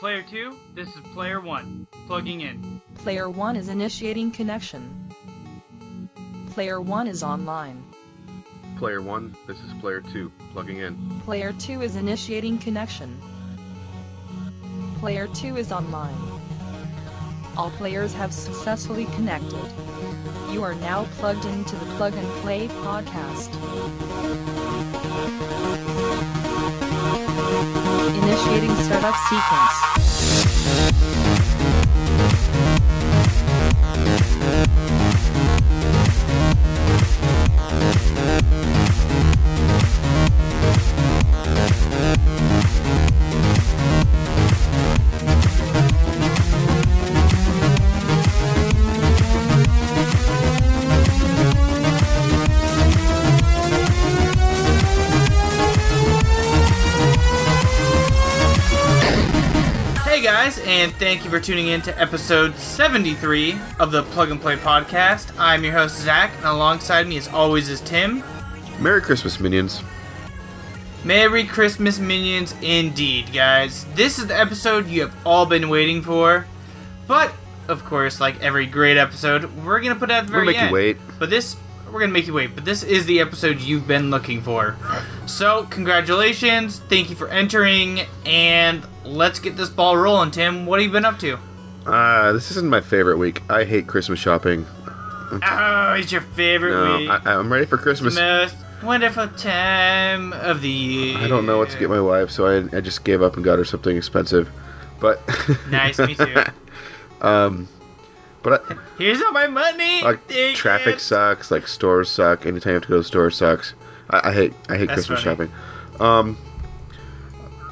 Player 2, this is Player 1. Plugging in. Player 1 is initiating connection. Player 1 is online. Player 1, this is Player 2, plugging in. Player 2 is initiating connection. Player 2 is online. All players have successfully connected. You are now plugged into the Plug and Play podcast. Initiating startup sequence. And thank you for tuning in to episode 73 of the Plug and Play podcast. I'm your host, Zach, and alongside me, as always, is Tim. Merry Christmas, minions. Merry Christmas, minions, indeed, guys. This is the episode you have all been waiting for. But, of course, like every great episode, we're going to put it at the very We'll make you wait. But this, we're going to make you wait. But this is the episode you've been looking for. So, congratulations. Thank you for entering. And let's get this ball rolling, Tim. What have you been up to? Uh, this isn't my favorite week. I hate Christmas shopping. Oh, it's your favorite No, week. I, I'm ready for Christmas. Most wonderful time of the year. I don't know what to get my wife, so I, I just gave up and got her something expensive. But Nice, me too. um, but I, Here's all my money. like traffic you. sucks. Like stores suck. Anytime you have to go to the store sucks. I, I hate I hate That's Christmas funny. shopping. Um,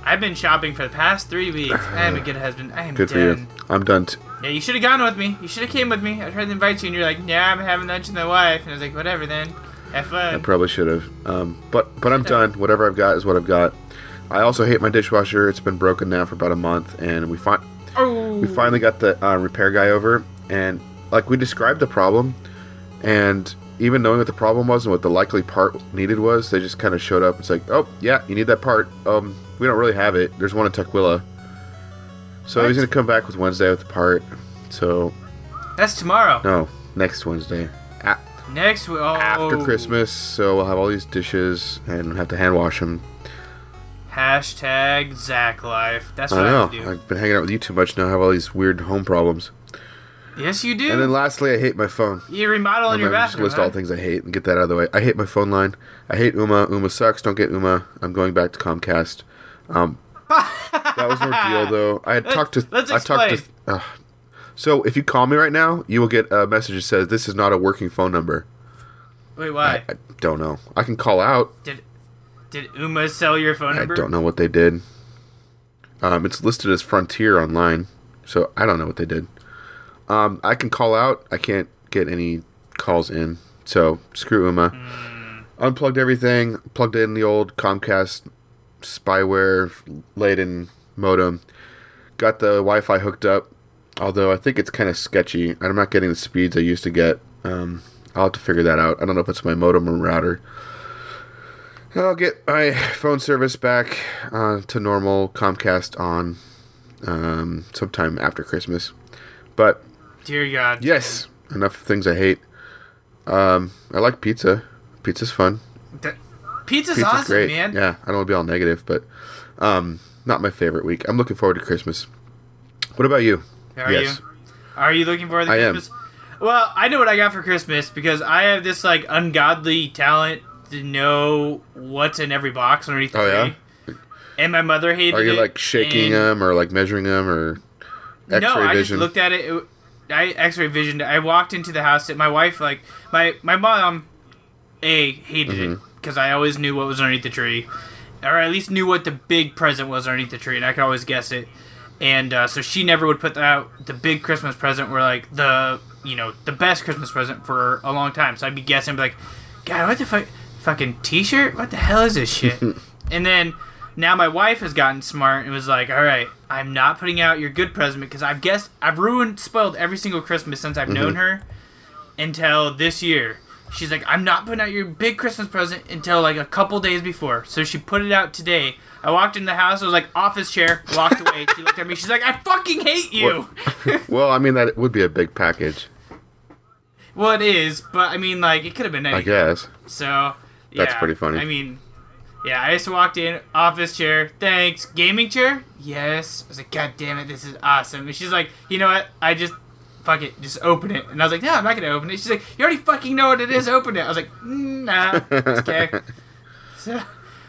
I've been shopping for the past three weeks. I am a good husband. I am good for you. I'm done. T- Yeah, you should have gone with me. You should have came with me. I tried to invite you, and you're like, "Yeah, I'm having lunch with my wife." And I was like, "Whatever, then. Have fun." I probably should have. Um, but but I'm done. Whatever I've got is what I've got. I also hate my dishwasher. It's been broken now for about a month, and we find oh, we finally got the uh, repair guy over and like we described the problem and even knowing what the problem was and what the likely part needed was they just kind of showed up it's like oh yeah you need that part um we don't really have it there's one in tukwila so he's What? gonna come back with wednesday with the part so That's tomorrow. no next wednesday A- Next. Oh. after christmas so we'll have all these dishes and have to hand wash them Hashtag Zach life. That's i what I, know have to do. i've been hanging out with you too much now i have all these weird home problems yes, you do. and then lastly i hate my phone you remodel in your gonna just list huh? all things I hate and get that out of the way. I hate my phone line. I hate Ooma. Ooma sucks. Don't get Ooma. I'm going back to Comcast. Um, that was an ordeal, though. I had talked to. let's I talked to. Uh, so if you call me right now, you will get a message that says this is not a working phone number. Wait, why? I, I don't know. I can call out. Did did Ooma sell your phone I number? I don't know what they did. Um, it's listed as Frontier online, so I don't know what they did. Um, I can call out. I can't get any calls in. So screw Ooma. Unplugged everything. Plugged in the old Comcast spyware laden modem. Got the Wi-Fi hooked up. Although I think it's kind of sketchy. I'm not getting the speeds I used to get. Um, I'll have to figure that out. I don't know if it's my modem or router. I'll get my phone service back uh, to normal Comcast on um, sometime after Christmas. But Dear God. yes, enough things I hate. Um, I like pizza. Pizza's fun. Th- Pizza's, Pizza's awesome, great. man. Yeah, I don't want to be all negative, but um, not my favorite week. I'm looking forward to Christmas. What about you? Are yes. you? Are you looking for the I am. Christmas? Well, I know what I got for Christmas because I have this like ungodly talent to know what's in every box underneath the Oh, yeah? And my mother hated it. Are you it, like shaking them or like measuring them or X-ray no, I vision? just looked at it. it I X-ray visioned. it. I walked into the house. And my wife, like my my mom, a hated it Mm-hmm. because I always knew what was underneath the tree, or at least knew what the big present was underneath the tree, and I could always guess it. And uh, so she never would put out the big Christmas present, were like the you know the best Christmas present for a long time. So I'd be guessing, be like, God, what the fuck, fucking T-shirt? What the hell is this shit? and then now my wife has gotten smart and was like, all right, I'm not putting out your good present because I've guessed I've ruined, spoiled every single Christmas since I've mm-hmm. known her until this year. she's like, I'm not putting out your big Christmas present until like a couple days before. So she put it out today. I walked in the house. I was like, office chair. Walked away. she looked at me. She's like, I fucking hate you. Well, I mean that would be a big package, well, it is, but I mean, like, it could have been I guess. So yeah, That's pretty funny. I mean, yeah, I just walked in, office chair, thanks, gaming chair, yes. I was like, God damn it, this is awesome. And she's like, you know what? I just fuck it, just open it. And I was like, no, I'm not gonna open it. She's like, you already fucking know what it is. Open it. I was like, mm, nah, it's okay. so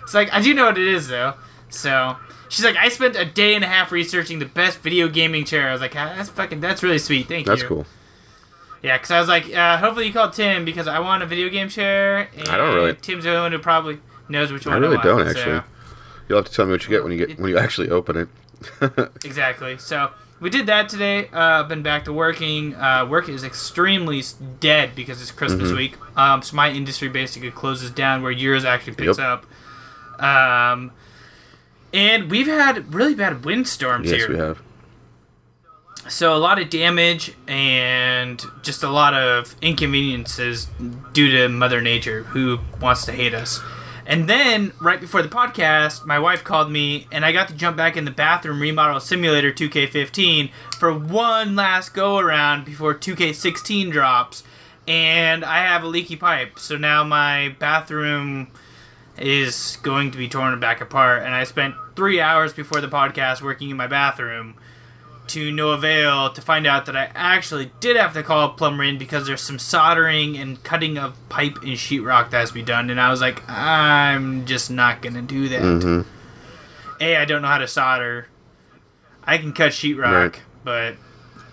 it's like I do know what it is though. So. She's like, I spent a day and a half researching the best video gaming chair. I was like, ah, that's fucking, that's really sweet. Thank That's you. That's cool. Yeah, because I was like, uh, hopefully you called Tim because I want a video game chair. And I don't really- Tim's the only one who probably knows which one I really want, don't so- actually. You'll have to tell me what you get when you get when you actually open it. exactly. So we did that today. Uh, been back to working. Uh, work is extremely dead because it's Christmas Mm-hmm. week. Um, so my industry basically closes down where yours actually picks Yep. up. Um, and we've had really bad windstorms yes, here. we have. So a lot of damage and just a lot of inconveniences due to Mother Nature, who wants to hate us. And then right before the podcast, my wife called me, and I got to jump back in the bathroom remodel simulator 2K15 for one last go around before 2K16 drops. And I have a leaky pipe, so now my bathroom is going to be torn back apart. And I spent three hours before the podcast working in my bathroom to no avail to find out that I actually did have to call a plumber in because there's some soldering and cutting of pipe and sheetrock that has to be done. And I was like, I'm just not going to do that. Mhm. A, I don't know how to solder. I can cut sheetrock, Right. but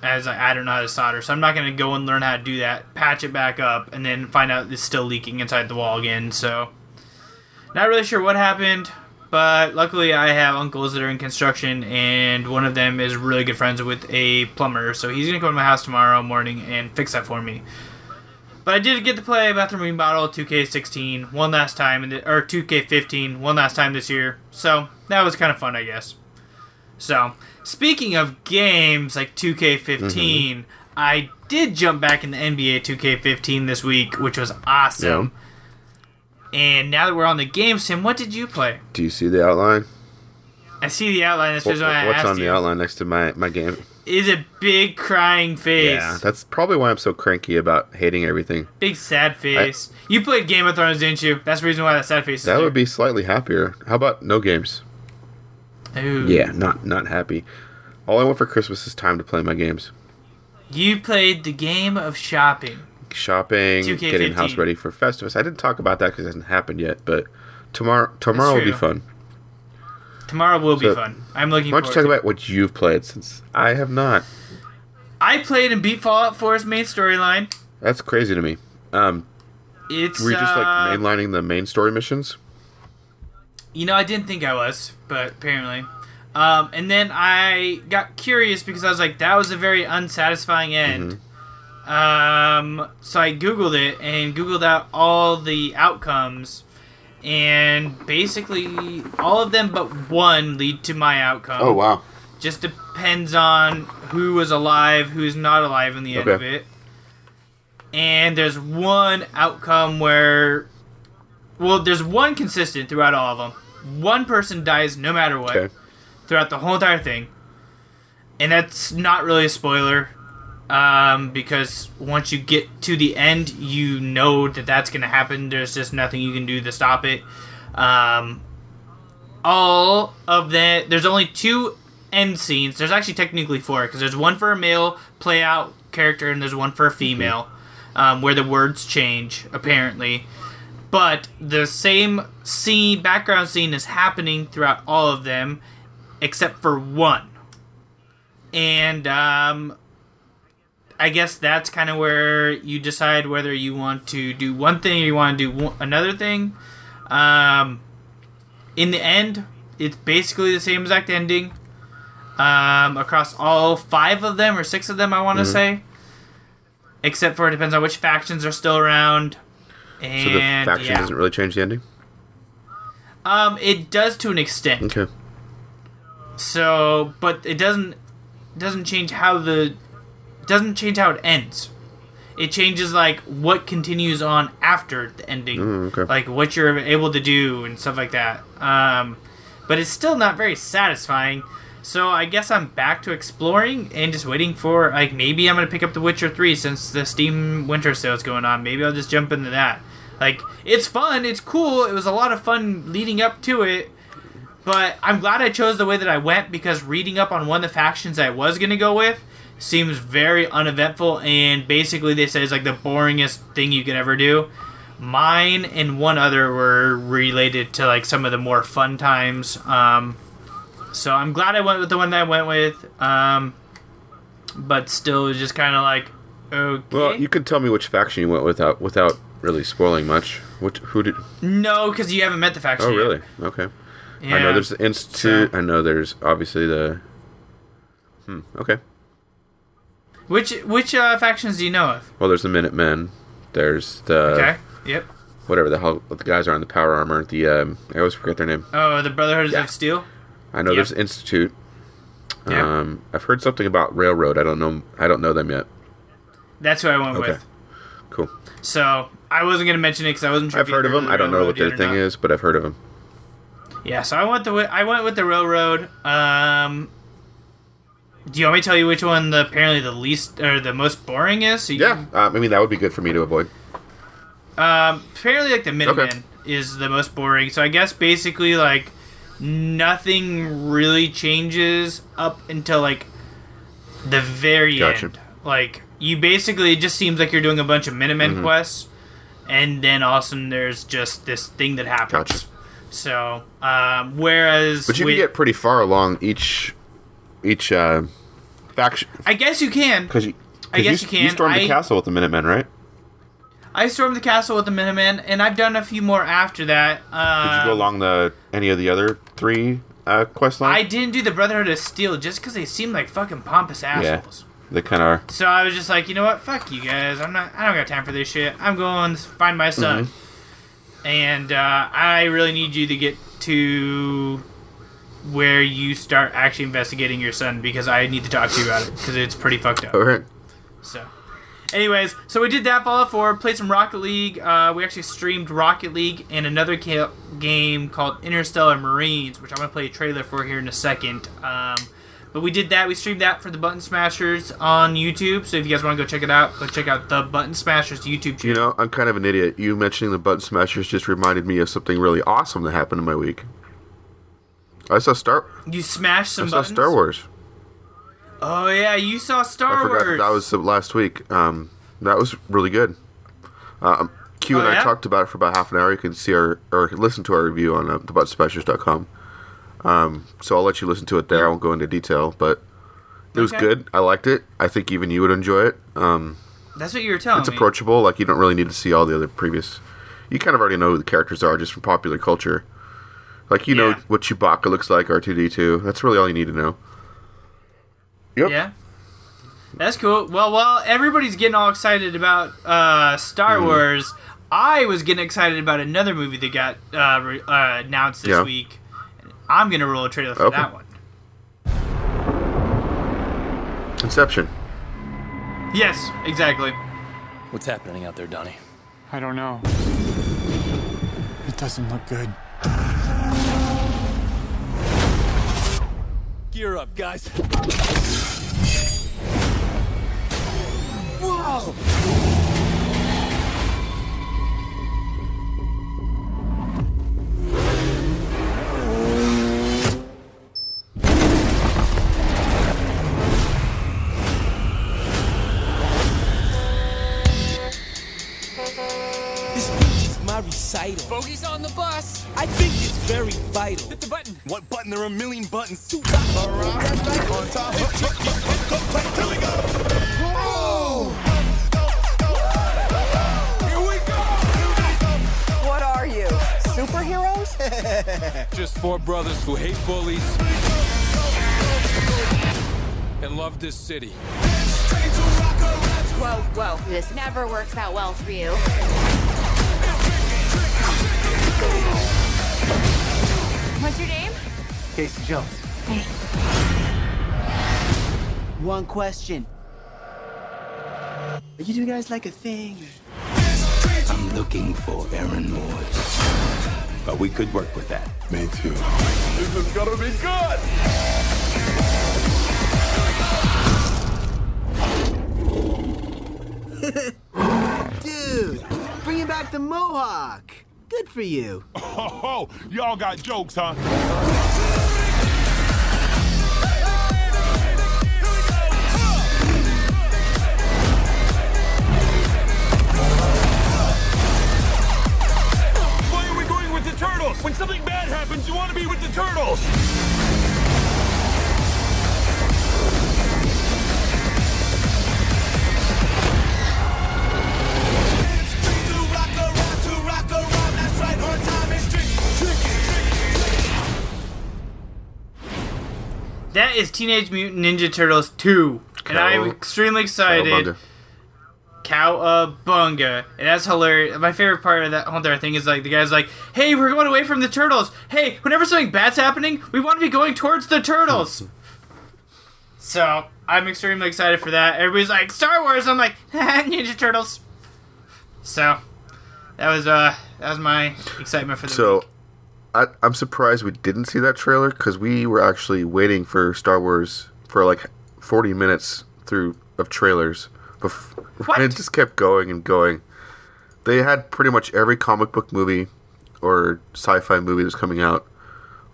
as I, I don't know how to solder, so I'm not going to go and learn how to do that, patch it back up, and then find out it's still leaking inside the wall again. So, not really sure what happened, but luckily I have uncles that are in construction, and one of them is really good friends with a plumber, so he's going to come to my house tomorrow morning and fix that for me. But I did get to play Bathroom Remodel 2K16 one last time, in the, or 2K15 one last time this year. So that was kind of fun, I guess. So speaking of games like 2K15, mm-hmm. I did jump back in the NBA 2K15 this week, which was awesome. And now that we're on the game, Tim, what did you play? Do you see the outline? I see the outline. That's What- why I what's asked on the you. outline next to my my game? Is a big crying face. Yeah, that's probably why I'm so cranky about hating everything. Big sad face. you played Game of Thrones, didn't you? That's the reason why that sad face is That there. would be slightly happier. How about no games? Ooh. Yeah, not not happy. All I want for Christmas is time to play my games. You played the game of shopping. Shopping, 2K15. getting house ready for Festivus. I didn't talk about that because it hasn't happened yet, but tomorrow tomorrow will be fun. Tomorrow will be fun. I'm looking Why don't you talk about what you've played since I have not? I played and beat Fallout 4's main storyline. That's crazy to me. Um, It's were you just like uh, mainlining the main story missions? You know, I didn't think I was, but apparently. Um, and then I got curious because I was like, that was a very unsatisfying end. Um, so I Googled it and Googled out all the outcomes. And basically, all of them but one lead to my outcome. Oh wow! Just depends on who was alive, who's not alive in the end Okay. of it. And there's one outcome where, well, there's one consistent throughout all of them. One person dies no matter what Okay. throughout the whole entire thing, and that's not really a spoiler, um, because once you get to the end, you know that that's gonna happen. There's just nothing you can do to stop it. Um, all of that. There's only two end scenes. There's actually technically four because there's one for a male play out character and there's one for a female, um, where the words change apparently. But the same scene, background scene is happening throughout all of them, except for one. And um, I guess that's kind of where you decide whether you want to do one thing or you want to do one, another thing. Um, in the end, it's basically the same exact ending um, across all five of them or six of them. I want to say, except for it depends on which factions are still around. And So the faction yeah. doesn't really change the ending. Um, it does to an extent. Okay. So, but it doesn't doesn't change how the doesn't change how it ends. It changes like what continues on after the ending, Mm, okay. like what you're able to do and stuff like that. Um, but it's still not very satisfying. So I guess I'm back to exploring and just waiting for like maybe I'm gonna pick up The Witcher Three since the Steam Winter Sale is going on. Maybe I'll just jump into that. Like it's fun, it's cool. It was a lot of fun leading up to it. But I'm glad I chose the way that I went because reading up on one of the factions I was gonna go with seems very uneventful and basically they said it's like the boringest thing you could ever do. Mine and one other were related to like some of the more fun times. Um, so I'm glad I went with the one that I went with. Um, but still, just kind of like okay. Well, you can tell me which faction you went without without really spoiling much. Which who did? no, because you haven't met the faction. Oh, yet. really? Okay. Yeah. I know there's the institute. So- I know there's obviously the. Hmm. Okay. Which which uh, factions do you know of? Well, there's the Minutemen. There's the Okay. Yep. whatever the hell the guys are in the power armor. The um, I always forget their name. Oh, the Brotherhood Yeah. of Steel. I know Yep. there's Institute. Yeah. Um, I've heard something about Railroad. I don't know. I don't know them yet. That's who I went Okay. with. Cool. So I wasn't gonna mention it because I wasn't sure. I've heard of them. I don't know what their thing is. is, but I've heard of them. Yeah, so I went the I went with the railroad. Um, do you want me to tell you which one the apparently the least or the most boring is? So Yeah. Uh, I mean, that would be good for me to avoid. Um, apparently, like the Minutemen is the most boring. So I guess basically like nothing really changes up until like the very Gotcha. end. Like you basically it just seems like you're doing a bunch of Minutemen Mm-hmm. quests, and then all of a sudden there's just this thing that happens. Gotcha. So, um, whereas But you with- can get pretty far along each each uh, faction I guess you can. because you. I guess you, you can. You stormed I- the castle with the Minutemen, right? I stormed the castle with the Minutemen, and I've done a few more after that. Uh, Did you go along the any of the other three uh, quest lines? I didn't do the Brotherhood of Steel just because they seem like fucking pompous yeah, assholes. they kind of are. So I was just like, you know what? Fuck you guys. I'm not. I don't got time for this shit. I'm going to find my son, Mm-hmm. and uh, I really need you to get to where you start actually investigating your son because I need to talk to you about it because it's pretty fucked up. All right. So, anyways, so we did that Fallout 4, played some Rocket League. Uh, we actually streamed Rocket League and another ca- game called Interstellar Marines, which I'm going to play a trailer for here in a second. Um, but we did that. We streamed that for the Button Smashers on YouTube. So if you guys want to go check it out, go check out the Button Smashers YouTube channel. You know, I'm kind of an idiot. You mentioning the Button Smashers just reminded me of something really awesome that happened in my week. I saw Star. You smashed some I saw. Star Wars. Oh yeah, you saw Star I forgot Wars. that was last week. Um, that was really good. Um, Q Oh, and I yeah? talked about it for about half an hour. You can see our or listen to our review on uh, thebuttsmashers.com. Um, so I'll let you listen to it there. I won't go into detail, but it was Okay. good. I liked it. I think even you would enjoy it. Um, That's what you were telling it's me. approachable. Like you don't really need to see all the other previous. You kind of already know who the characters are just from popular culture. Like you know what Chewbacca looks like, R two D two. That's really all you need to know. Yep. Yeah. That's cool. Well, while everybody's getting all excited about uh, Star Mm-hmm. Wars, I was getting excited about another movie that got uh, re- uh, announced this Yeah. week. I'm gonna roll a trailer for Okay. that one. Inception. Yes, exactly. What's happening out there, Donnie? I don't know. It doesn't look good. Gear up, guys. This button. There are a million buttons. To rock on top. Here we go. Here we go. What are you? Superheroes? Just four brothers who hate bullies and love this city. Whoa, whoa. This never works out well for you. What's your name? Casey Jones. Hey. One question. Are you two guys like a thing? I'm looking for Aaron Moores. But we could work with that. Me too. This is gonna be good! Dude, bringing back the mohawk. Good for you. Oh, y'all got jokes, huh? When something bad happens, you want to be with the turtles. That is Teenage Mutant Ninja Turtles 2. And I am extremely excited. Cowabunga. Cowabunga. And that's hilarious. My favorite part of that whole entire thing is like the guy's like, hey, we're going away from the turtles. Hey, whenever something bad's happening, we want to be going towards the turtles. so I'm extremely excited for that. Everybody's like, Star Wars. I'm like, Ninja Turtles. So that was uh that was my excitement for the So, week. I, I'm surprised we didn't see that trailer because we were actually waiting for Star Wars for like 40 minutes through of trailers. Bef- What? And it just kept going and going. They had pretty much every comic book movie or sci-fi movie that was coming out.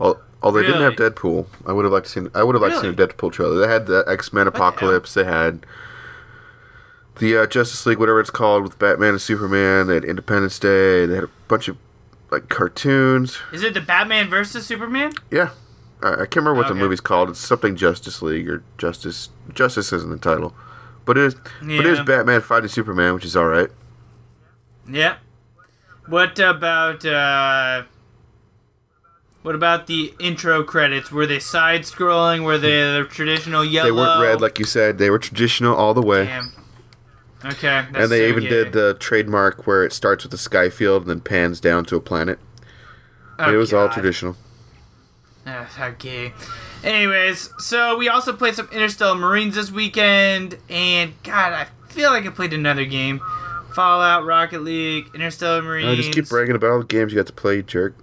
Al- Although they didn't have Deadpool, I would have liked to seen. I would have liked to see a Deadpool trailer. They had the X Men Apocalypse. They had the uh, Justice League, whatever it's called, with Batman and Superman. They had Independence Day. They had a bunch of like cartoons. Is it the Batman versus Superman? Yeah, I, I can't remember what the movie's called. It's something Justice League or Justice. Justice isn't the title, but it is. But it is Batman fighting Superman, which is all right. Yeah. What about uh what about the intro credits? Were they side scrolling? Were they the traditional yellow? They weren't red, like you said. They were traditional all the way. Damn. Okay. That's and they so even gay. did the trademark where it starts with a sky field and then pans down to a planet. Oh, it was all traditional. Ah, how gay. Anyways, so we also played some Interstellar Marines this weekend, and God, I feel like I played another game. Fallout, Rocket League, Interstellar uh, Marines. I just keep bragging about all the games you got to play, jerk.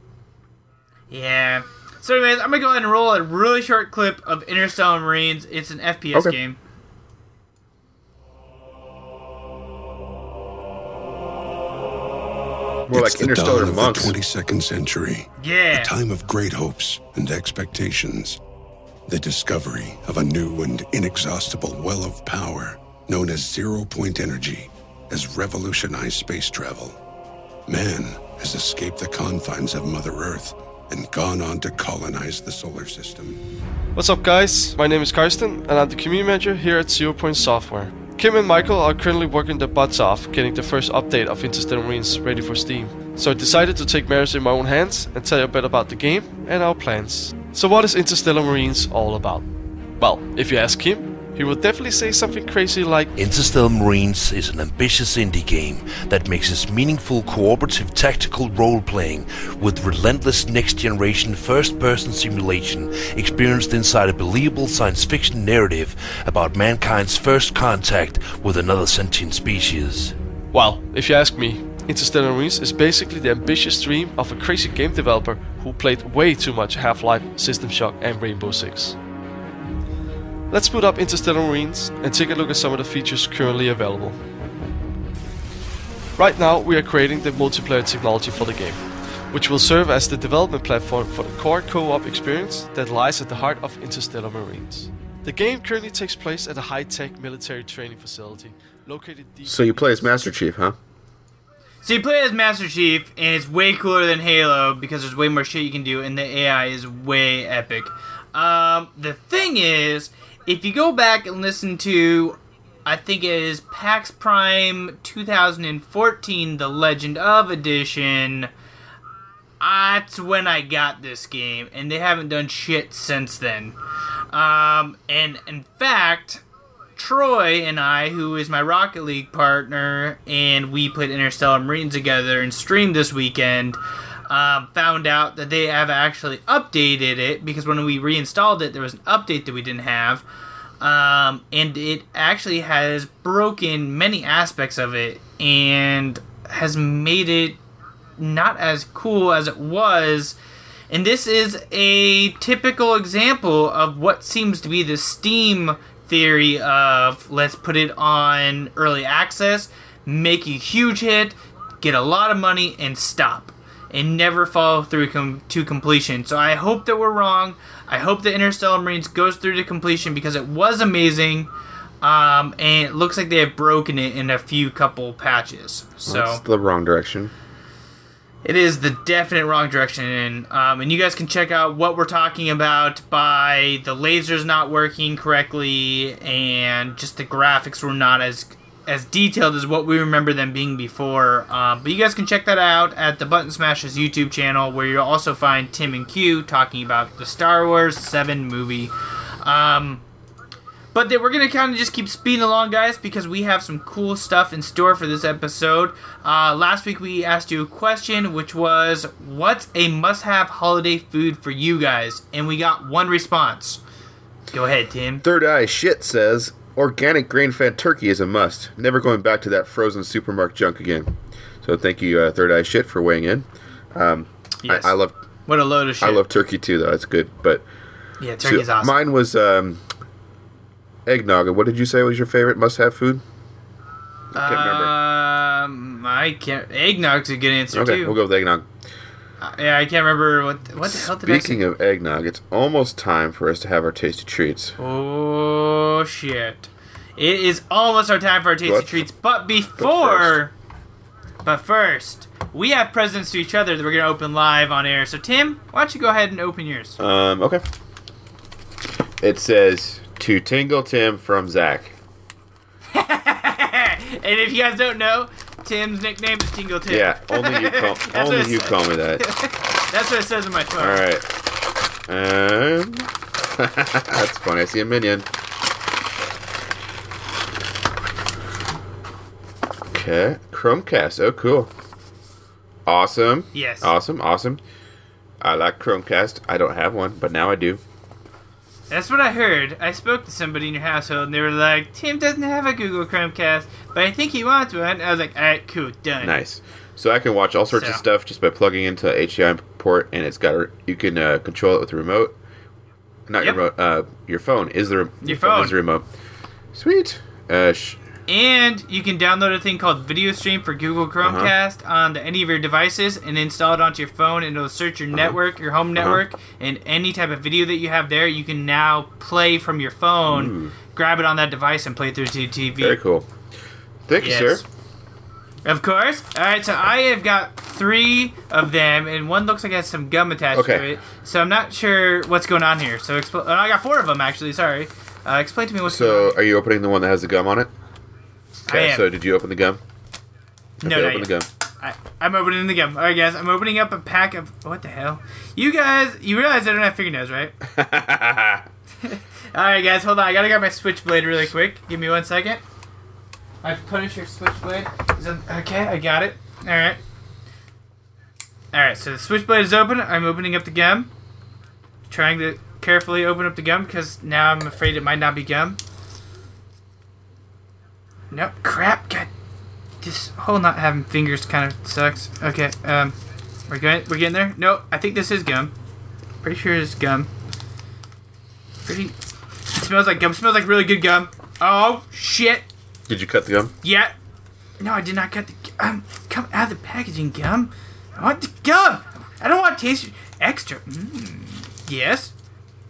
Yeah. So, anyways, I'm gonna go ahead and roll a really short clip of Interstellar Marines. It's an FPS Okay. game. More it's like the dawn Monks. of the 22nd century. Yeah. A time of great hopes and expectations. The discovery of a new and inexhaustible well of power known as zero point energy has revolutionized space travel. Man has escaped the confines of Mother Earth and gone on to colonize the solar system. What's up, guys? My name is Karsten, and I'm the community manager here at Zero Point Software. Kim and Michael are currently working their butts off getting the first update of Interstellar Marines ready for Steam. So I decided to take matters in my own hands and tell you a bit about the game and our plans. So what is Interstellar Marines all about? Well, if you ask him, he will definitely say something crazy like Interstellar Marines is an ambitious indie game that mixes meaningful cooperative tactical role playing with relentless next generation first person simulation experienced inside a believable science fiction narrative about mankind's first contact with another sentient species. Well, if you ask me, Interstellar Marines is basically the ambitious dream of a crazy game developer who played way too much Half-Life, System Shock and Rainbow Six. Let's boot up Interstellar Marines and take a look at some of the features currently available. Right now we are creating the multiplayer technology for the game, which will serve as the development platform for the core co-op experience that lies at the heart of Interstellar Marines. The game currently takes place at a high-tech military training facility located deep So you play as Master Chief, huh? So you play as Master Chief, and it's way cooler than Halo because there's way more shit you can do, and the AI is way epic. Um, the thing is, if you go back and listen to, I think it is PAX Prime 2014, The Legend of Edition. That's when I got this game, and they haven't done shit since then. Um, and in fact, Troy and I, who is my Rocket League partner, and we played Interstellar Marines together and streamed this weekend, um, found out that they have actually updated it because when we reinstalled it, there was an update that we didn't have. um, and it actually has broken many aspects of it and has made it not as cool as it was. And this is a typical example of what seems to be the Steam theory of let's put it on early access, make a huge hit, get a lot of money, and stop. And never follow through com- to completion. So I hope that we're wrong. I hope that Interstellar Marines goes through to completion because it was amazing. Um, and it looks like they have broken it in a few couple patches. So That's the wrong direction. It is the definite wrong direction, and um, and you guys can check out what we're talking about by the lasers not working correctly, and just the graphics were not as as detailed as what we remember them being before. Um, but you guys can check that out at the Button Smashers YouTube channel, where you'll also find Tim and Q talking about the Star Wars Seven movie. Um, but then we're gonna kind of just keep speeding along, guys, because we have some cool stuff in store for this episode. Uh, last week we asked you a question, which was, "What's a must-have holiday food for you guys?" And we got one response. Go ahead, Tim. Third Eye Shit says organic grain fed turkey is a must. Never going back to that frozen supermarket junk again. So thank you, uh, Third Eye Shit, for weighing in. Um, Yes. I, I love What a load of shit. I love turkey too, though. It's good, but Yeah, so turkey's awesome. mine was um, eggnog. And What did you say was your favorite must-have food? I can't remember. Um, I can't. Eggnog's a good answer too. Okay, too. we'll go with eggnog. Uh, yeah, I can't remember what what the hell did I? Speaking of eggnog, it's almost time for us to have our tasty treats. Oh shit! It is almost our time for our tasty But- treats, but before, but first, we have presents to each other that we're gonna open live on air. So Tim, why don't you go ahead and open yours? Um, okay. It says to Tingle Tim from Zach. and if you guys don't know, Tim's nickname is Tingle Tim. Yeah, only you call only you call me that. That's what it says on my phone. All right. Um, that's funny. I see a minion. Okay, Chromecast. Oh, cool. Awesome. Yes. Awesome. Awesome. I like Chromecast. I don't have one, but now I do. That's what I heard. I spoke to somebody in your household, and they were like, "Tim doesn't have a Google Chromecast, but I think he wants one." I was like, "All right, cool, done." Nice. So I can watch all sorts of stuff just by plugging into a HDMI port, and it's got a, you can uh, control it with the remote. Not Yep. your remote. Uh, your phone is the re- Your is phone. the remote. Sweet. Uh, sh- And you can download a thing called Video Stream for Google Uh-huh. Chromecast on the, any of your devices and install it onto your phone, and it'll search your network, your home Uh-huh. network, and any type of video that you have there, you can now play from your phone, Ooh. grab it on that device, and play through to your TV. very cool. Thank you, Yes. sir. Of course. All right, so I have got three of them, and one looks like it has some gum attached to Okay. it. So I'm not sure what's going on here. So expl- oh, I got four of them actually. Sorry. Uh, explain to me what's going on. So, are you opening the one that has the gum on it? Am. So, did you open the gum? No, Okay, not open the gum. I, I'm opening the gum. All right, guys. I'm opening up a pack of what the hell? You guys, you realize I don't have fingernails, right? All right, guys. Hold on. I gotta grab my switchblade really quick. Give me one second. My Punisher switchblade is on, okay. I got it. All right. All right. So the switchblade is open. I'm opening up the gum. Trying to carefully open up the gum because now I'm afraid it might not be gum. Nope. Crap. God this whole not having fingers kind of sucks. Okay, um, we're going, we're getting there. No, I think this is gum. Pretty sure it's gum. Pretty. It smells like gum. smells like really good gum. Oh shit! Did you cut the gum? Yeah. No, I did not cut the um. Come out of the packaging, gum. I want the gum. I don't want to taste extra. Mm. Yes.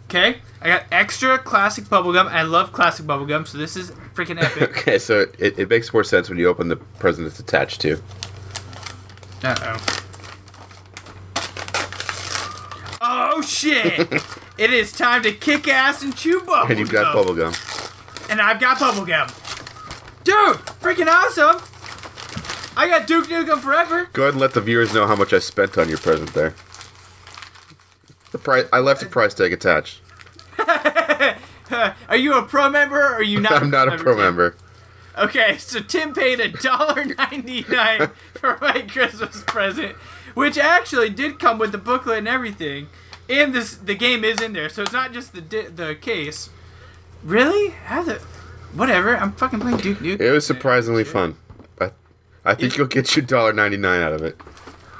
Okay. I got extra classic bubblegum. I love classic bubblegum, so this is freaking epic. Okay, so it, it makes more sense when you open the present it's attached to. Uh oh. Oh shit! it is time to kick ass and chew bubble. And you've got gum. bubble gum. And I've got bubble gum. Dude, freaking awesome! I got Duke Nukem forever. Go ahead and let the viewers know how much I spent on your present there. The price I left the price tag attached. are you a pro member or are you not? I'm not a pro Tim? member. Okay, so Tim paid a dollar ninety nine for my Christmas present, which actually did come with the booklet and everything, and this the game is in there, so it's not just the the case. Really? How the? Whatever. I'm fucking playing Duke Nukem. It was surprisingly fun. I, I think It- you'll get your dollar ninety nine out of it.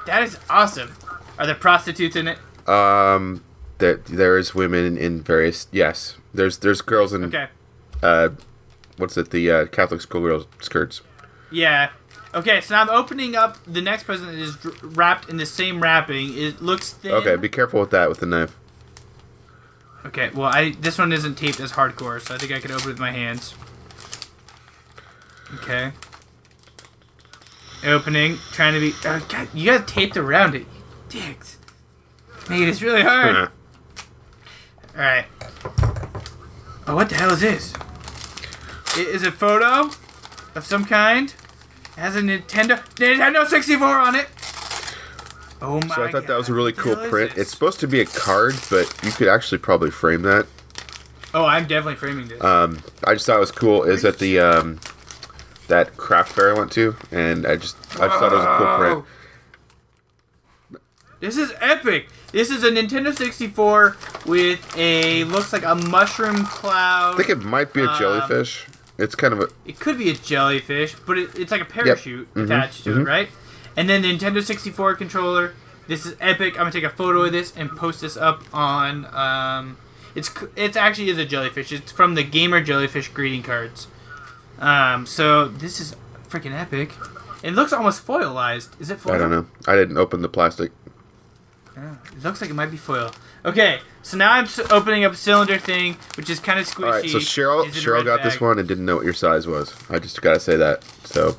That is awesome. Are there prostitutes in it? Um, there there is women in various. Yes, there's there's girls in. Okay. Uh, what's it? The uh, Catholic schoolgirl skirts. Yeah. Okay, so now I'm opening up the next present that is wrapped in the same wrapping. It looks thin. Okay, be careful with that with the knife. Okay, well, I this one isn't taped as hardcore, so I think I could open it with my hands. Okay. Opening, trying to be. Oh, God, you got taped around it, you dicks. Mate, it's really hard. Alright. Oh, what the hell is this? I- Is it a photo of some kind? It has a Nintendo Nintendo 64 on it. Oh my god. So I thought that was a really cool print. It's supposed to be a card, but you could actually probably frame that. Oh, I'm definitely framing this. Um, I just thought it was cool. Is at the um, that craft fair I went to, and I just I just thought it was a cool print. This is epic. This is a Nintendo 64 with a looks like a mushroom cloud. I think it might be a Um, jellyfish. It's kind of a It could be a jellyfish, but it, it's like a parachute Mhm, attached to mhm. it, right? And then the Nintendo 64 controller. This is epic. I'm gonna take a photo of this and post this up on. Um, it's it's actually is a jellyfish. It's from the Gamer Jellyfish greeting cards. Um, so this is freaking epic. It looks almost foilized. Is it foil? I don't know. I didn't open the plastic. Yeah, it looks like it might be foil. Okay, so now I'm opening up a cylinder thing, which is kind of squishy. All right, so Cheryl It's in a Cheryl got this one and didn't know what your size was. I just gotta say that. So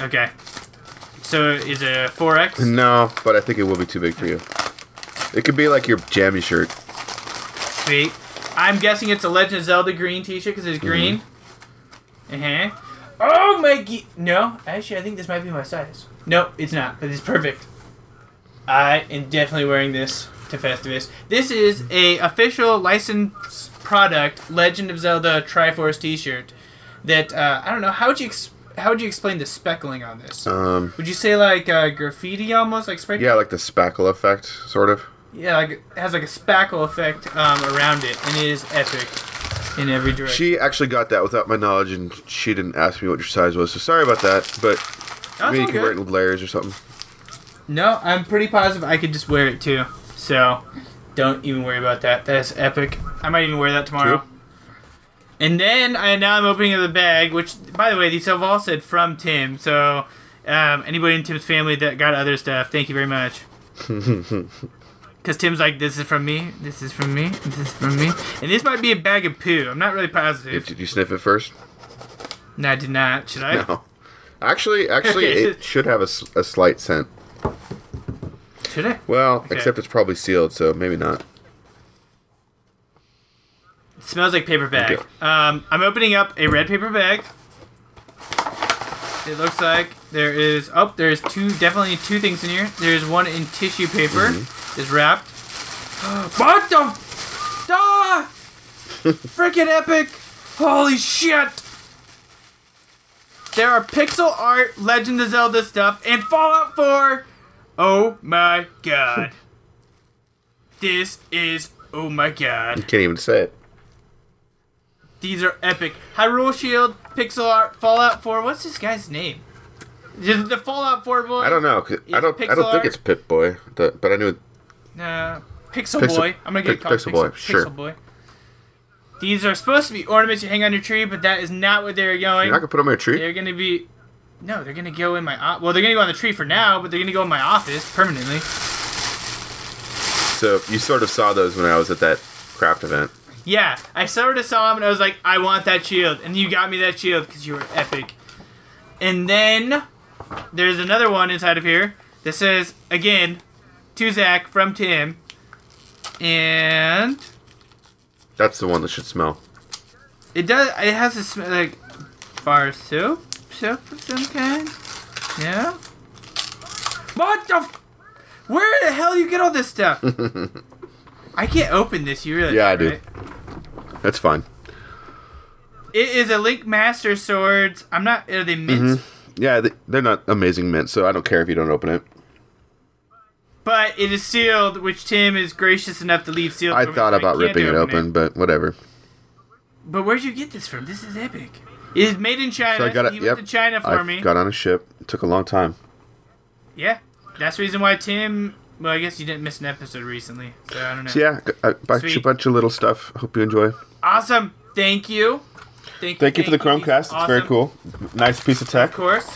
Okay. So is it 4X? no, but I think it will be too big for you. It could be like your jammy shirt. Sweet. I'm guessing it's a Legend of Zelda green T-shirt because Mm-hmm. it's green. Uh huh. Oh my ge- No, actually, I think this might be my size. No, it's not, but it's perfect. I am definitely wearing this to Festivus. This is a official licensed product, Legend of Zelda Triforce T-shirt. That uh, I don't know. How would you ex- how would you explain the speckling on this? Um, Would you say like uh, graffiti almost, like spray? yeah, like the spackle effect, sort of. Yeah, like it has like a spackle effect um, around it, and it is epic in every direction. She actually got that without my knowledge, and she didn't ask me what your size was. So sorry about that. But That's maybe you can wear it good. in layers or something. No, I'm pretty positive I could just wear it too. So don't even worry about that. That's epic. I might even wear that tomorrow. Cool. And then I now I'm opening the bag, which by the way these have all said from Tim. So um, anybody in Tim's family that got other stuff, thank you very much. Because Tim's like, this is from me, this is from me, this is from me, and this might be a bag of poo. I'm not really positive. Did you sniff it first? No, I did not. Should I? No. Actually, actually, it should have a, a slight scent. Should I? Well, Okay. except it's probably sealed, so maybe not. It smells like paper bag. Okay. Um, I'm opening up a red paper bag. It looks like there is oh there's two definitely two things in here. There's one in tissue paper. Mm-hmm. Is wrapped. what the? Ah! Freaking epic! Holy shit! There are pixel art, Legend of Zelda stuff, and Fallout 4. Oh my god! this is oh my god. You can't even say it. These are epic. Hyrule Shield, Pixel Art, Fallout 4. What's this guy's name? Is the Fallout 4 boy? I don't know. I don't. I don't think it's Pip Boy, the- but I knew. It, Uh, Pixel, Pixel- Boy. I'm gonna get Pi- called Pixel Pixel, Boy, Pixel sure. Boy. These are supposed to be ornaments you hang on your tree, but that is not what they're going. You're not gonna put them on your tree. They're gonna be. No, they're gonna go in my. Well, they're gonna go on the tree for now, but they're gonna go in my office permanently. So you sort of saw those when I was at that craft event. Yeah, I sort of saw him and I was like, I want that shield. And you got me that shield because you were epic. And then there's another one inside of here that says, again, to Zach from Tim. And That's the one that should smell. it does, it has a smell like bar soap? Of some kind? Yeah? What the? F- Where the hell you get all this stuff? I can't open this, you really Yeah, I do. right? That's fine. It is a Link Master Swords. I'm not. Are they mint? hmm Yeah, they, they're not amazing mint, so I don't care if you don't open it. But it is sealed, which Tim is gracious enough to leave sealed. I thought about ripping it open open, but whatever. But where'd you get this from? This is epic. It's made in China. So I got it. He Yep. went to China for I me. got on a ship. It took a long time. Yeah, that's the reason why Tim. Well, I guess you didn't miss an episode recently, so I don't know. So yeah, a uh, bunch, a bunch of little stuff. Hope you enjoy. Awesome. Thank you. Thank you. Thank you for the Chromecast. It's very cool. Nice piece of tech. Of course.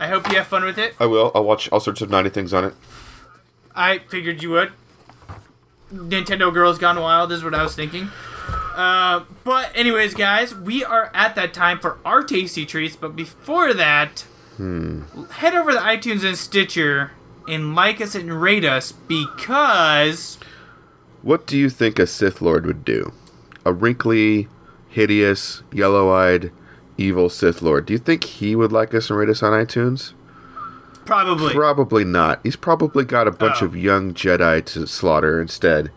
I hope you have fun with it. I will. I'll watch all sorts of naughty things on it. I figured you would. Nintendo Girls Gone Wild is what I was thinking. Uh, but anyways, guys, we are at that time for our tasty treats. But before that, Hmm. head over to iTunes and Stitcher and like us and rate us because What do you think a Sith Lord would do? A wrinkly, hideous, yellow-eyed, evil Sith Lord. Do you think he would like us and rate us on iTunes? probably Probably not. He's probably got a bunch Oh. of young Jedi to slaughter instead.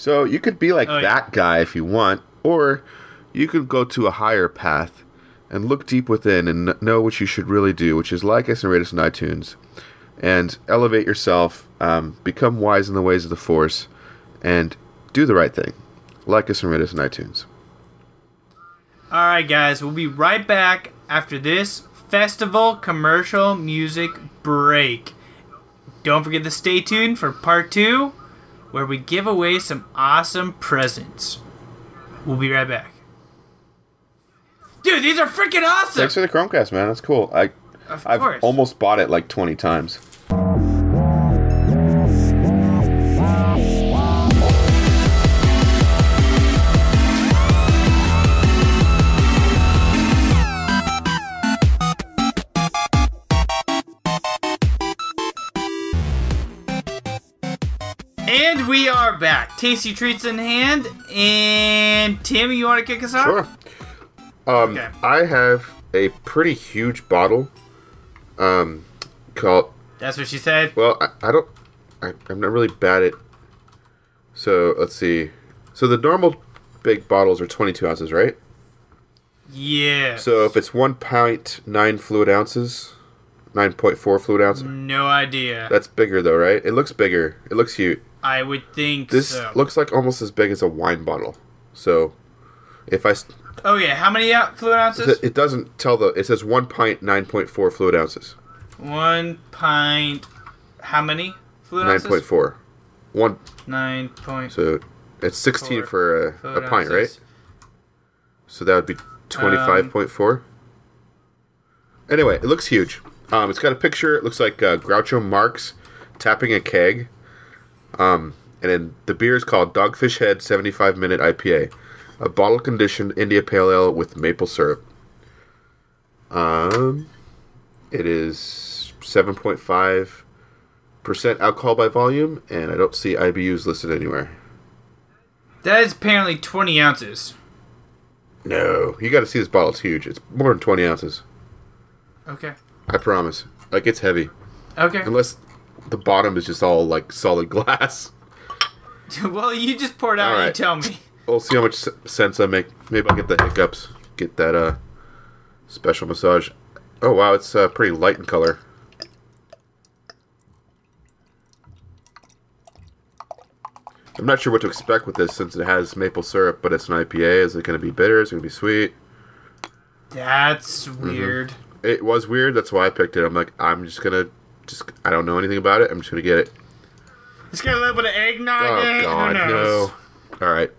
So you could be like Oh, yeah. that guy if you want, or you could go to a higher path and look deep within and know what you should really do, which is like us and rate us on iTunes, and elevate yourself, um, become wise in the ways of the Force, and do the right thing. Like us and rate us on iTunes. All right, guys, we'll be right back after this festival commercial music break. Don't forget to stay tuned for part two, where we give away some awesome presents. We'll be right back. Dude, these are freaking awesome! Thanks for the Chromecast, man. That's cool. I, Of I've course. almost bought it like twenty times. Back. Tasty treats in hand. And Tim, you want to kick us off? Sure. Um, Okay. I have a pretty huge bottle. Um, called. That's what she said. Well, I, I don't. I, I'm not really bad at. So let's see. So the normal big bottles are 22 ounces, right? Yeah. So if it's one pint, nine fluid ounces, 9.4 fluid ounces. No idea. That's bigger though, right? It looks bigger. It looks huge. I would think This so. looks like almost as big as a wine bottle. So if I. oh yeah, how many fluid ounces? It doesn't tell the. It says one pint, 9.4 fluid ounces. One pint. How many fluid Nine ounces? point four. One. Nine point. So it's sixteen for a, a pint, right? So that would be twenty-five point four. Anyway, it looks huge. Um, it's got a picture. It looks like uh, Groucho Marx tapping a keg. Um, and then the beer is called Dogfish Head Seventy-Five Minute IPA, a bottle-conditioned India Pale Ale with maple syrup. Um, it is seven point five percent alcohol by volume, and I don't see IBUs listed anywhere. That is apparently twenty ounces. No, you got to see this bottle. It's huge. It's more than twenty ounces. Okay. I promise. Like it's heavy. Okay. Unless the bottom is just all like solid glass. well, you just poured out. and You tell me. We'll see how much sense I make. Maybe I'll get the hiccups. Get that uh special massage. Oh wow, it's uh, pretty light in color. I'm not sure what to expect with this since it has maple syrup, but it's an IPA. Is it going to be bitter? Is it going to be sweet? That's Mm-hmm. weird. It was weird. That's why I picked it. I'm like, I'm just gonna, just I don't know anything about it. I'm just gonna get it. It's got a little bit of eggnog in Oh it. God, no! All right,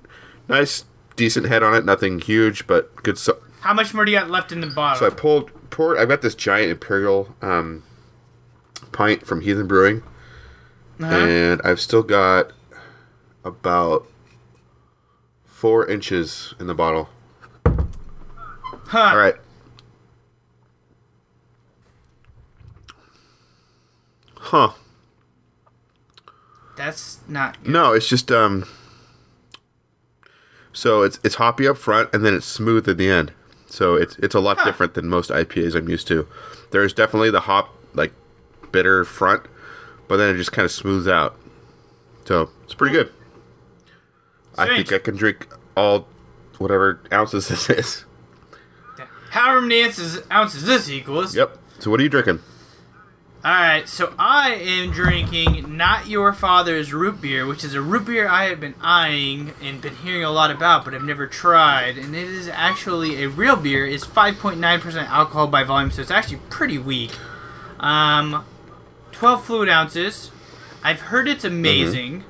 nice, decent head on it. Nothing huge, but good. So, How much more do you got left in the bottle? so I pulled, poured. I got this giant imperial um, pint from Heathen Brewing, Uh-huh. and I've still got about four inches in the bottle. Huh. All right. Huh. That's not. No, it's just um. So it's it's hoppy up front and then it's smooth at the end. So it's it's a lot different than most IPAs I'm used to. There's definitely the hop like bitter front, but then it just kind of smooths out. So it's pretty good. I think I can drink all whatever ounces this is. However many ounces, ounces this equals. Yep. So what are you drinking? All right, so I am drinking not your father's root beer, which is a root beer I have been eyeing and been hearing a lot about, but I've never tried. And it is actually a real beer. It's 5.9% alcohol by volume, so it's actually pretty weak. Um, 12 fluid ounces. I've heard it's amazing.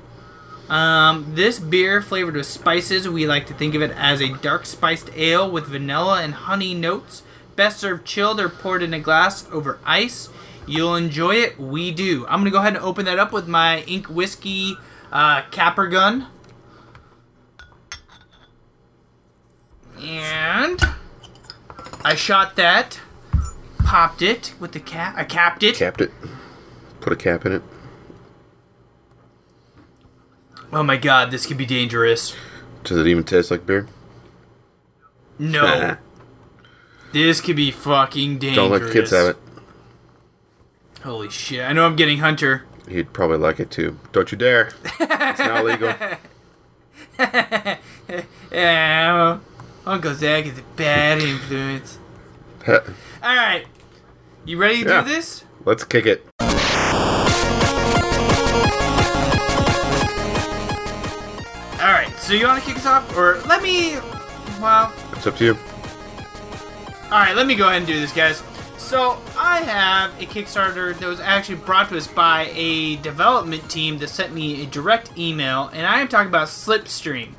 Um, this beer flavored with spices, we like to think of it as a dark spiced ale with vanilla and honey notes. Best served chilled or poured in a glass over ice. You'll enjoy it. We do. I'm gonna go ahead and open that up with my Ink Whiskey uh, capper gun. And I shot that, popped it with the cap. I capped it. Capped it. Put a cap in it. Oh my god, this could be dangerous. Does it even taste like beer? No. this could be fucking dangerous. Don't let kids have it. Holy shit. I know I'm getting Hunter. He'd probably like it too. Don't you dare. it's not legal. yeah, Uncle Zach is a bad influence. Alright. You ready to Yeah. do this? Let's kick it. Alright, so you want to kick us off? Or let me. Well, It's up to you. Alright, let me go ahead and do this, guys. So, I have a Kickstarter that was actually brought to us by a development team that sent me a direct email, and I am talking about Slipstream.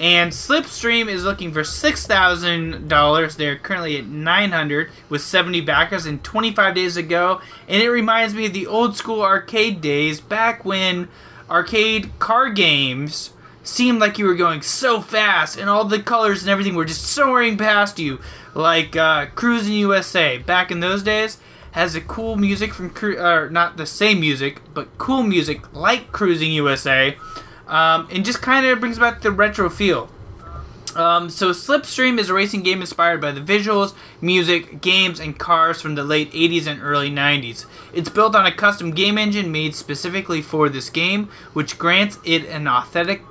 And Slipstream is looking for $6,000. They're currently at 900 with 70 backers and 25 days ago. And it reminds me of the old school arcade days back when arcade car games seemed like you were going so fast and all the colors and everything were just soaring past you. Like uh, Cruis'n USA back in those days has a cool music from, or not the same music, but cool music like Cruis'n USA um, and just kind of brings back the retro feel. Um, so Slipstream is a racing game inspired by the visuals, music, games, and cars from the late 80s and early 90s. It's built on a custom game engine made specifically for this game, which grants it an authentic,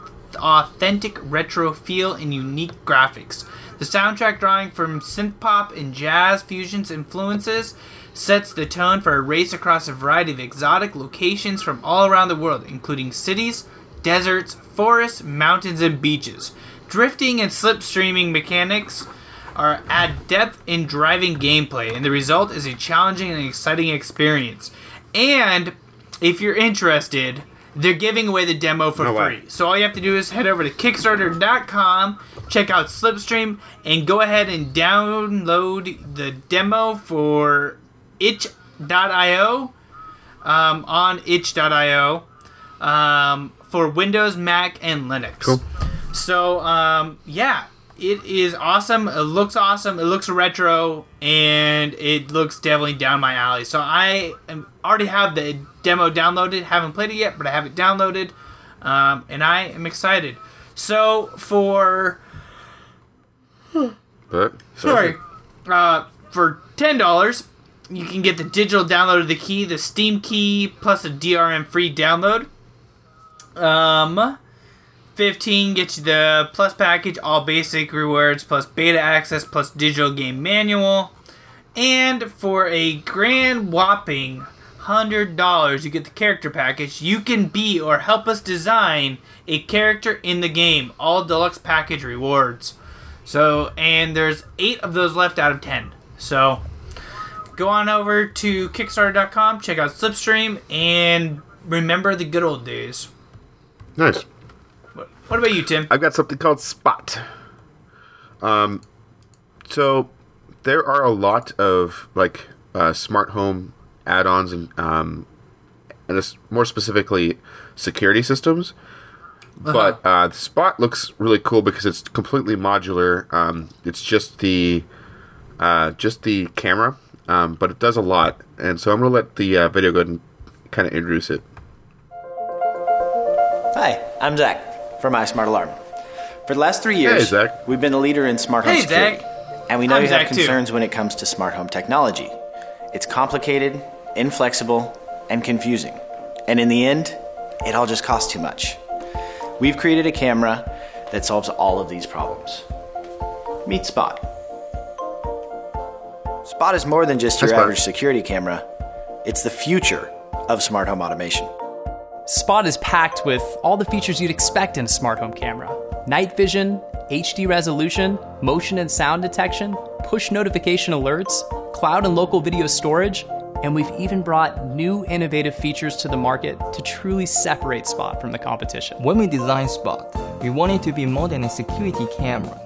authentic retro feel and unique graphics. The soundtrack, drawing from synth pop and jazz fusions influences, sets the tone for a race across a variety of exotic locations from all around the world, including cities, deserts, forests, mountains, and beaches. Drifting and slipstreaming mechanics are add depth in driving gameplay, and the result is a challenging and exciting experience. And if you're interested, they're giving away the demo for No way. free. So all you have to do is head over to Kickstarter.com, check out Slipstream, and go ahead and download the demo for itch.io um, on itch.io um, for Windows, Mac, and Linux. Cool. So um, yeah, it is awesome. It looks awesome. It looks retro, and it looks definitely down my alley. So I am, already have the demo downloaded. Haven't played it yet, but I have it downloaded, um, and I am excited. So for But sorry, uh, for ten dollars, you can get the digital download of the key, the Steam key, plus a DRM free download. Um, fifteen gets you the plus package, all basic rewards, plus beta access, plus digital game manual. And for a grand whopping hundred dollars, you get the character package. You can be or help us design a character in the game. All deluxe package rewards. So, and there's eight of those left out of ten. So, go on over to Kickstarter.com, check out Slipstream, and remember the good old days. nice. What, what about you, Tim? I've got something called Spot. Um, so there are a lot of like uh, smart home add-ons and um, and it's more specifically security systems. But uh, the Spot looks really cool because it's completely modular. Um, it's just the uh, just the camera, um, but it does a lot. And so I'm gonna let the uh, video go ahead and kind of introduce it. Hi, I'm Zach from iSmart Alarm. For the last three years, Hey, Zach. we've been a leader in smart home Hey, security. Zach. And we know I'm you have Zach, too. concerns when it comes to smart home technology. It's complicated, inflexible, and confusing. And in the end, it all just costs too much. We've created a camera that solves all of these problems. Meet Spot. Spot is more than just your Spot. average security camera. It's the future of smart home automation. Spot is packed with all the features you'd expect in a smart home camera night vision, HD resolution, motion and sound detection, push notification alerts, cloud and local video storage, and we've even brought new innovative features to the market to truly separate Spot from the competition. When we designed Spot, we wanted to be more than a security camera.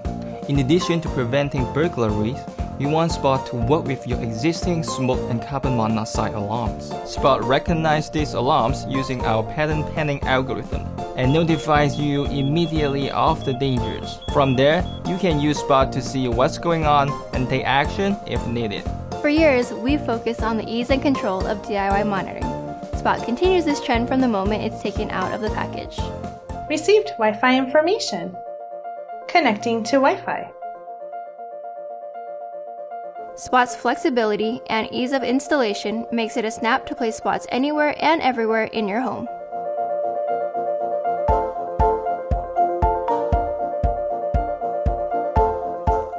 In addition to preventing burglaries, we want Spot to work with your existing smoke and carbon monoxide alarms. Spot recognizes these alarms using our pattern pending algorithm and notifies you immediately of the dangers. From there, you can use Spot to see what's going on and take action if needed. For years, we've focused on the ease and control of DIY monitoring. Spot continues this trend from the moment it's taken out of the package. Received Wi Fi information. Connecting to Wi Fi. Spot's flexibility and ease of installation makes it a snap to place spots anywhere and everywhere in your home.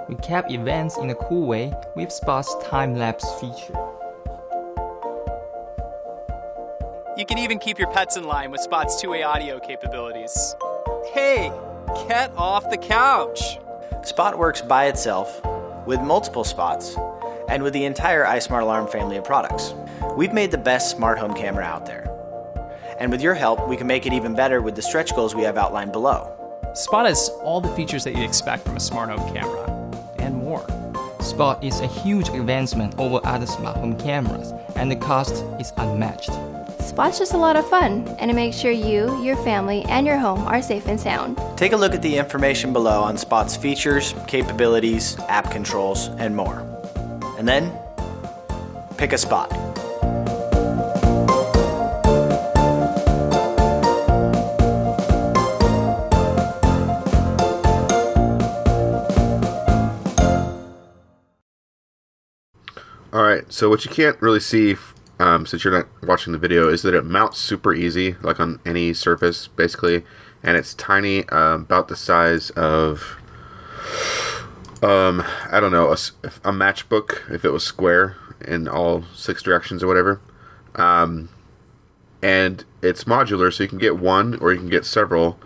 We cap events in a cool way with Spot's time lapse feature. You can even keep your pets in line with Spot's two way audio capabilities. Hey, get off the couch! Spot works by itself, with multiple spots, and with the entire iSmart Alarm family of products. We've made the best smart home camera out there. And with your help, we can make it even better with the stretch goals we have outlined below. Spot has all the features that you'd expect from a smart home camera, and more. Spot is a huge advancement over other smart home cameras, and the cost is unmatched. Spot's just a lot of fun, and it makes sure you, your family, and your home are safe and sound. Take a look at the information below on Spot's features, capabilities, app controls, and more. And then, pick a spot. All right. So what you can't really see, um, since you're not watching the video, is that it mounts super easy, like on any surface, basically, and it's tiny, um, about the size of, um, I don't know, a matchbook if it was square in all six directions or whatever. Um, and it's modular, so you can get one or you can get several.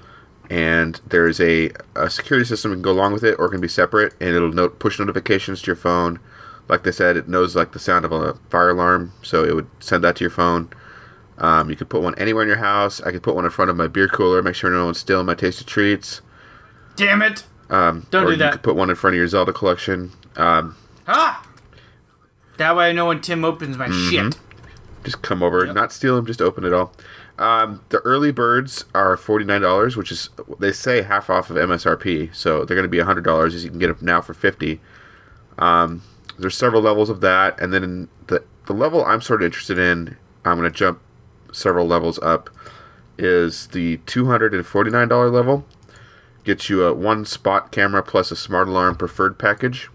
And there's a, a security system that can go along with it, or it can be separate, and it'll note push notifications to your phone. Like they said, it knows like the sound of a fire alarm, so it would send that to your phone. Um, you could put one anywhere in your house. I could put one in front of my beer cooler, make sure no one's stealing my tasty treats. Damn it! Um, Don't or do you that. could put one in front of your Zelda collection. Um, Ah! That way I know when Tim opens my Mhm. shit. Just come over, not steal them, just open it all. Um, the early birds are forty nine dollars, which is they say half off of MSRP, so they're going to be hundred dollars. As you can get them now for fifty. Um, there's several levels of that, and then the the level I'm sort of interested in, I'm going to jump several levels up, is the two hundred and forty nine dollar level. Gets you a one spot camera plus a smart alarm preferred package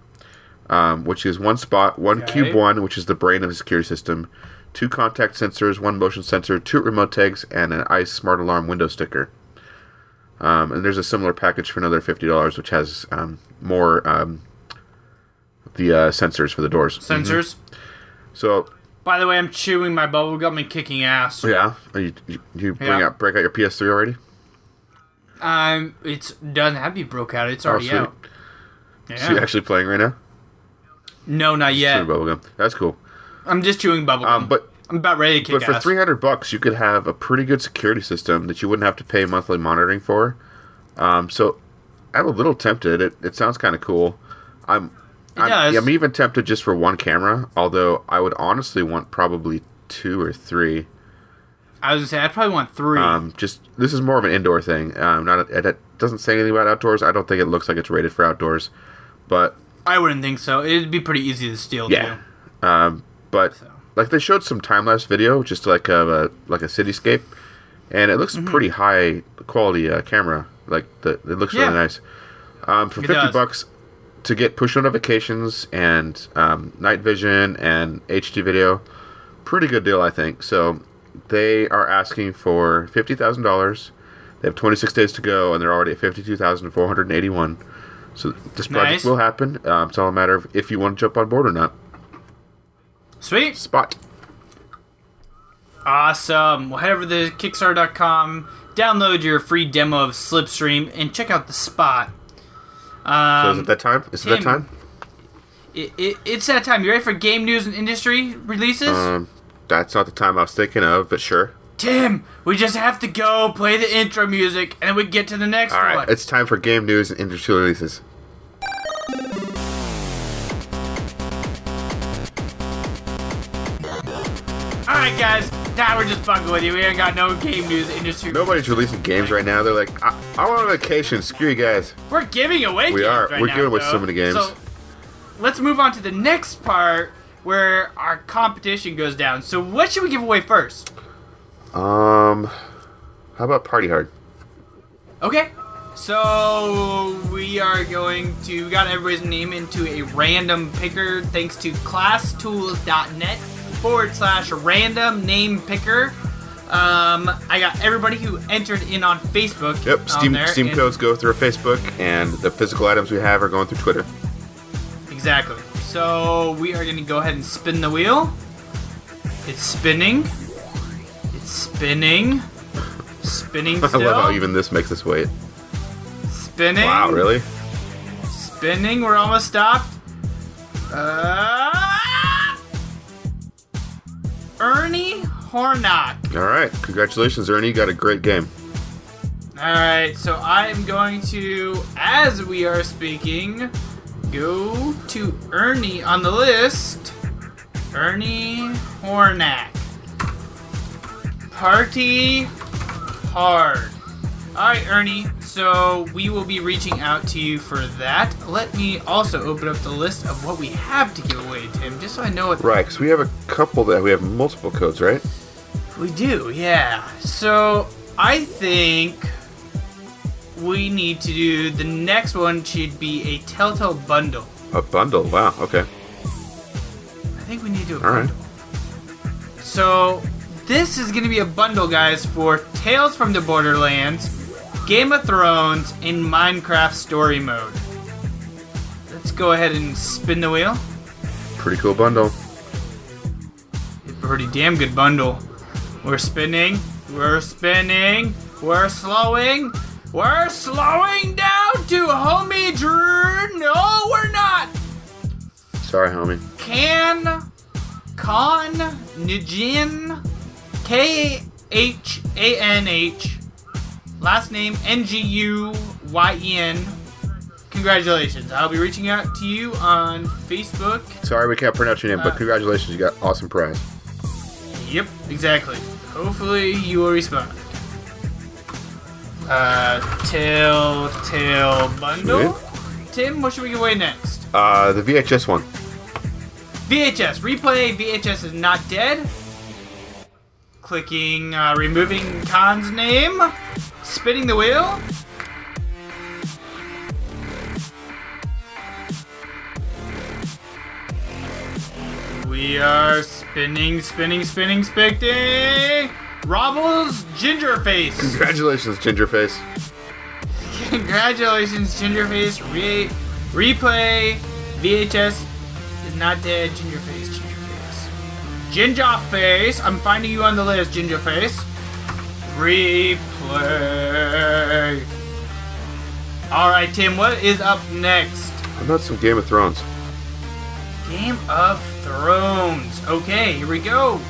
um, which is one spot, one Okay. cube one, which is the brain of the security system, two contact sensors, one motion sensor, two remote tags, and an iSmart Alarm window sticker. Um, and there's a similar package for another fifty dollars, which has um, more um, the uh, sensors for the doors. Sensors. Mhm. So By the way, I'm chewing my bubble gum and kicking ass. yeah, Are you, you, you bring Yeah. out break out your PS3 already? Um, it doesn't have to be broke out. It's Oh, already sweet. out. Yeah. Actually playing right now? no, not yet. Chewing bubblegum. That's cool. I'm just chewing bubble gum. Um, but I'm about ready to kick but for ass. 300 bucks you could have a pretty good security system that you wouldn't have to pay monthly monitoring for um, so i'm a little tempted it, it sounds kind of cool i'm I'm, does. I'm even tempted just for one camera although i would honestly want probably two or three I was gonna say I'd probably want three. um, just this is more of an indoor thing um, not a, it doesn't say anything about outdoors i don't think it looks like it's rated for outdoors but I wouldn't think so. It'd be pretty easy to steal yeah too. um, but like they showed some time lapse video, just like a, a like a cityscape, and it looks Mhm. pretty high quality uh, camera. Like the it looks Yeah. really nice. Um, for It fifty does. bucks to get push notifications and um, night vision and HD video, pretty good deal, I think. So they are asking for fifty thousand dollars. They have twenty six days to go, and they're already at fifty two thousand four hundred eighty one. So this project Nice. will happen. Um, it's all a matter of if you want to jump on board or not. Sweet. Spot. Awesome. Well, head over to Kickstarter.com, download your free demo of Slipstream, and check out the spot. Um, so is it that time? Is it that time? It, it, it's that time. You ready for game news and industry releases? Um, that's not the time I was thinking of, but sure. Tim, we just have to go play the intro music, and then we get to the next All right, one. it's time for game news and industry releases. All right, guys. Now we're just fucking with you. We ain't got no game news industry. Nobody's releasing games right now. They're like, I, I'm on vacation. Screw you guys. We're giving away. We games are. Right We're now, giving away so many games. So let's move on to the next part where our competition goes down. So what should we give away first? Um, how about Party Hard? Okay. So we are going to we got everybody's name into a random picker thanks to classtools.net forward slash random name picker. Um, I got everybody who entered in on Facebook. Yep. Steam there, Steam codes go through Facebook, and the physical items we have are going through Twitter. Exactly. So we are going to go ahead and spin the wheel. It's spinning. It's spinning. Spinning still. I love how even this makes us wait. spinning. Wow, really? Spinning. We're almost stopped. Uh, Ernie Hornock. All right. Congratulations, Ernie. You got a great game. Alright, so I am going to, as we are speaking, go to Ernie on the list. Ernie Hornack. Party hard. Alright, Ernie, so we will be reaching out to you for that. Let me also open up the list of what we have to give away, Tim, just so I know what Right, because we have a couple that we have multiple codes, right? We do, yeah. So I think we need to do the next one should be a Telltale bundle. A bundle. Wow. Okay. I think we need to do a All right. bundle. So this is gonna be a bundle, guys, for Tales from the Borderlands, Game of Thrones, and Minecraft Story Mode. Let's go ahead and spin the wheel. Pretty cool bundle. Pretty damn good bundle. We're spinning. We're spinning. We're slowing. We're slowing down to homie Drew. No, we're not. Sorry, homie. Can Con Nijin K H A N H last name N G U Y E N. Congratulations. I'll be reaching out to you on Facebook. Sorry we can't pronounce your name, but Uh, congratulations. You got awesome prize. Yep, exactly. Hopefully you will respond. Uh, Tail Tail Bundle. Tim, what should we give away next? Uh, the VHS one. VHS. Replay VHS is not dead. Clicking, uh, removing Khan's name. Spinning the wheel. We are spinning, spinning, spinning, spinning. Robble's Gingerface. Congratulations, Gingerface. Congratulations, Gingerface. Re- replay VHS is not dead. Gingerface, Gingerface. Gingerface. I'm finding you on the list, Gingerface. Replay. All right, Tim. What is up next? How about some Game of Thrones? Game of Thrones. Okay, here we go.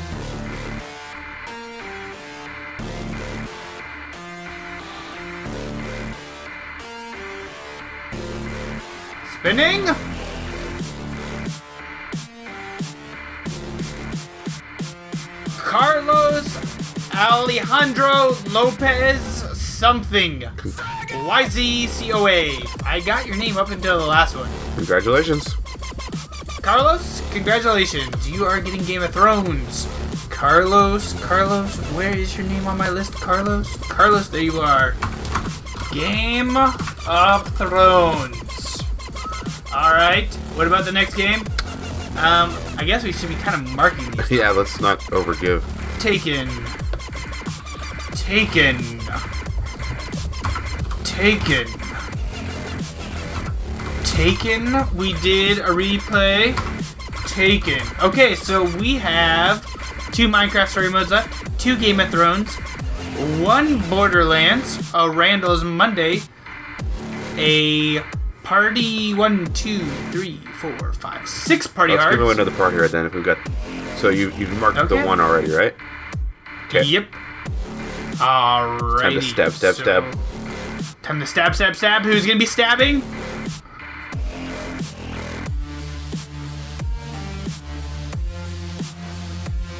Spinning. Carlos Alejandro Lopez something. YZCOA. I got your name up until the last one. Congratulations. Carlos, congratulations. You are getting Game of Thrones. Carlos, Carlos, where is your name on my list? Carlos? Carlos, there you are. Game of Thrones. Alright, what about the next game? Um, I guess we should be kind of marking these. yeah, let's not overgive. Taken. Taken. Taken. Taken. We did a replay. Taken. Okay, so we have two Minecraft story modes left. two Game of Thrones, one Borderlands, a Randall's Monday, a party one, two, three, four, five, six party Let's hearts. give away another party right then if we've got. So you you've marked Okay. the one already, right? Okay. Yep. Alrighty. Time to stab, stab, so- stab. Time to stab, stab, stab. Who's gonna be stabbing?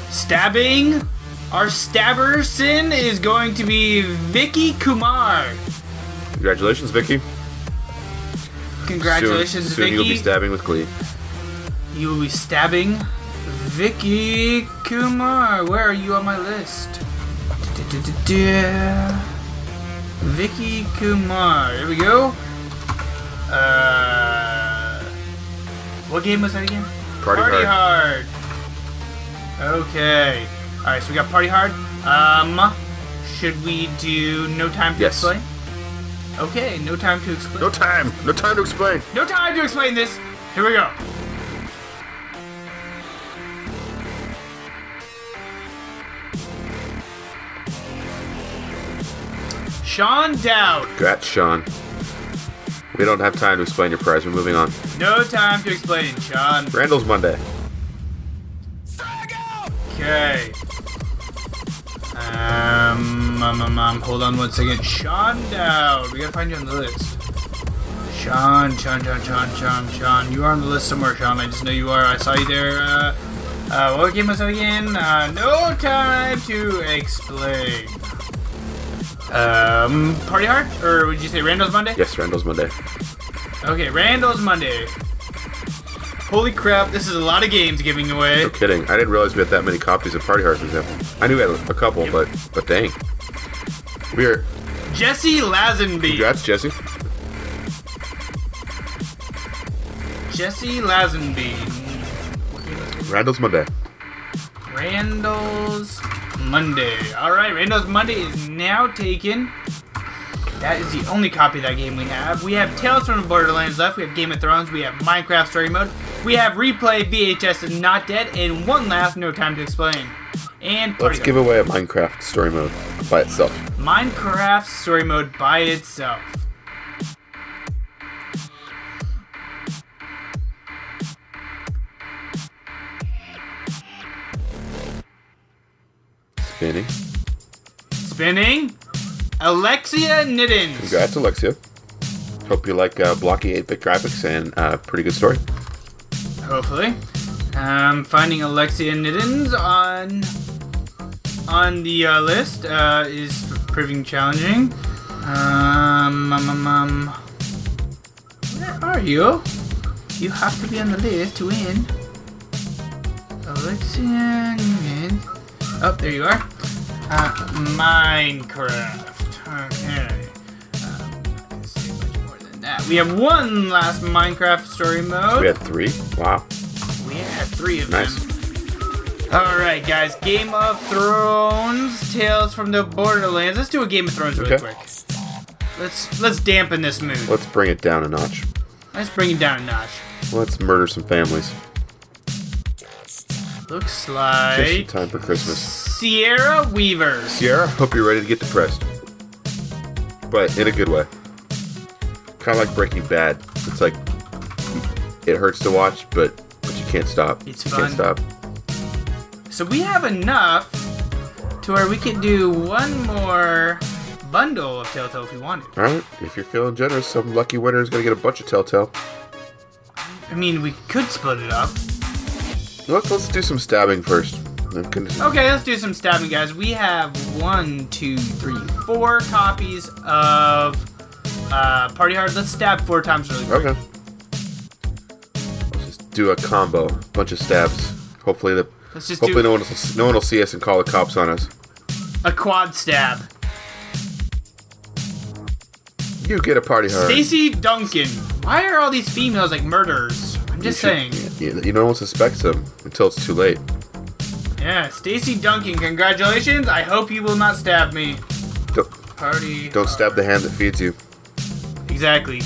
Stabbing. Our stabberson is going to be Vicky Kumar. Congratulations, Vicky. Congratulations, soon, soon Vicky. you'll be stabbing with glee. You will be stabbing Vicky Kumar. Where are you on my list? Vicky Kumar. Here we go. Uh, what game was that again? Party hard. Party Hard. Okay. All right, so we got party hard. Um, should we do no time to Yes. explain? Okay, no time to explain. No time. No time to explain. No time to explain this. Here we go. Sean Dowd. Congrats, Sean. We don't have time to explain your prize. We're moving on. No time to explain, Sean. Randall's Monday. Okay. Um, um, um, um, hold on one second. Sean Dowd. We gotta find you on the list. Sean, Sean, Sean, Sean, Sean, Sean. You are on the list somewhere, Sean. I just know you are. I saw you there. Uh, uh, what game was that again? Uh, no time to explain. Um, Party Hard? Or would you say Randall's Monday? Yes, Randall's Monday. Okay, Randall's Monday. Holy crap, this is a lot of games giving away. No kidding. I didn't realize we had that many copies of Party Hard, for example. I knew we had a couple, but but dang. We are. Jesse Lazenby. Congrats, Jesse. Jesse Lazenby. Randall's Monday. Randall's Monday. Alright, Randall's Monday is now taken. That is the only copy of that game we have. We have Tales from the Borderlands left. We have Game of Thrones. We have Minecraft Story Mode. We have Replay, VHS, and Not Dead. And one last No Time to Explain. And Let's give away a Minecraft story mode by itself. Minecraft Story Mode by itself. Spinning. Spinning. Alexia Niddens. Congrats, Alexia. Hope you like uh, blocky 8-bit graphics and uh, pretty good story. Hopefully. Um, finding Alexia Niddens on on the uh, list uh, is proving challenging. Um, um, um, um, where are you? You have to be on the list to win. Alexia Niddens. Oh, there you are. Uh, Minecraft. Okay. We have one last Minecraft story mode. We had three. Wow. We had three of Nice. them. Alright, guys. Game of Thrones, Tales from the Borderlands. Let's do a Game of Thrones really Okay. quick. Let's let's dampen this mood. Let's bring it down a notch. Let's bring it down a notch. Let's murder some families. Looks Just in like time for Christmas. Sierra Weaver. Sierra, hope you're ready to get depressed. But in a good way. Kind of like Breaking Bad. It's like it hurts to watch, but but you can't stop. It's you fun. can't stop. So we have enough to where we could do one more bundle of Telltale if we wanted. All right, if you're feeling generous, some lucky winner is gonna get a bunch of Telltale. I mean, we could split it up. Let's let's do some stabbing first. Okay, let's do some stabbing, guys. We have one, two, three, four copies of uh, Party Hard. Let's stab four times really quick. Okay. Let's just do a combo, bunch of stabs. Hopefully the Let's just hopefully do- no one will, no one will see us and call the cops on us. A quad stab. You get a party hard. Stacy Duncan. Why are all these females like murderers? I'm You just should- saying. You, you no one suspects them until it's too late. Yeah, Stacy Duncan, congratulations. I hope you will not stab me. Don't, Party. don't stab the hand that feeds you. Exactly.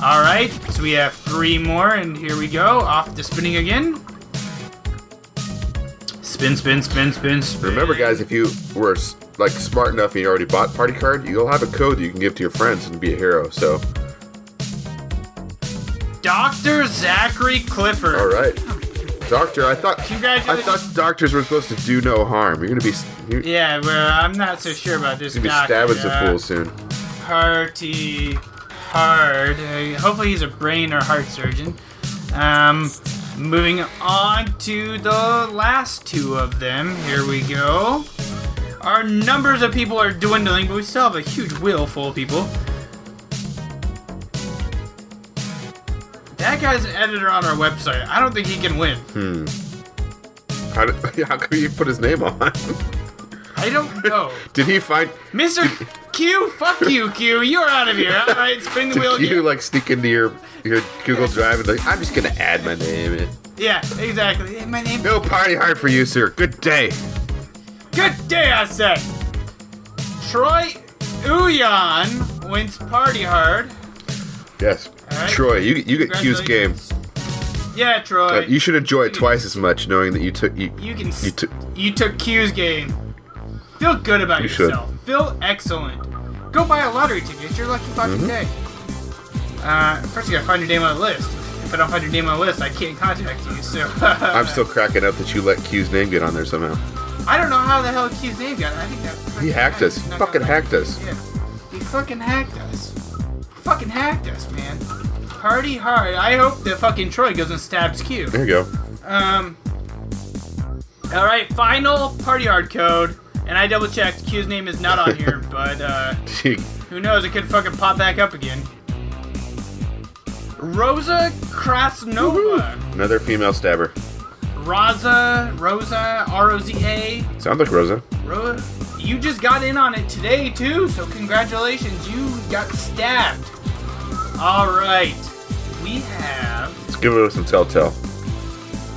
All right, so we have three more, and here we go. Off to spinning again. Spin, spin, spin, spin, spin. Remember, guys, if you were like smart enough and you already bought Party Hard, you'll have a code that you can give to your friends and be a hero. So, Dr. Zachary Clifford. all right, doctor. I thought I Congratulations. thought doctors were supposed to do no harm. You're gonna be you're Yeah, well, I'm not so sure about this gonna be doctor. stabbing some uh, fools soon. Party hard. Uh, hopefully, he's a brain or heart surgeon. Um, moving on to the last two of them. Here we go. Our numbers of people are dwindling, but we still have a huge wheel full of people. That guy's an editor on our website. I don't think he can win. Hmm. How did, how come you put his name on? I don't know. Did he find? Mr. Q, fuck you, Q. You're out of here. All right, spin the wheel Did again. you like sneak into your your Google Drive and like I'm just gonna add my name? in. Yeah, exactly. My name. No party hard for you, sir. Good day. Good day, I said. Troy Uyan wins party hard. Yes. Alright. Troy, you you get Q's game. Yeah, Troy. Uh, you should enjoy it twice as much, knowing that you took you. You can. You took. You took Q's game. Feel good about You should. yourself. Feel excellent. Go buy a lottery ticket. It's your lucky fucking Mhm. day. Uh, first you gotta find your name on the list. If I don't find your name on the list, I can't contact you. So I'm still cracking up that you let Q's name get on there somehow. I don't know how the hell Q's name got. I think that He hacked us. He fucking hacked us. Yeah, he fucking hacked us. Fucking hacked us, man. Party hard. I hope that fucking Troy goes and stabs Q. There you go. Um. All right, final party hard code, and I double checked. Q's name is not on here, but uh, who knows? It could fucking pop back up again. Rosa Krasnova. Another female stabber. Rosa, Rosa, R O Z A. Sounds like Rosa. Rosa. you just got in on it today too, so congratulations, you got stabbed. All right, we have. Let's give it some telltale.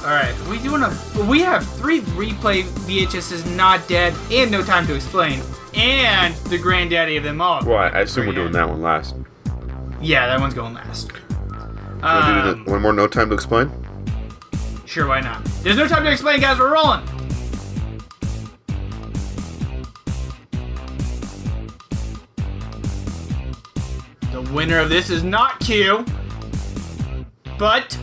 All right, we doing a. We have three replay VHSs not dead and no time to explain, and the granddaddy of them all. Well, I I assume we're doing that one last. Yeah, that one's going last. Wanna do Um, the- one more, no time to explain. sure, why not? There's no time to explain, guys. We're rolling. The winner of this is not Q, but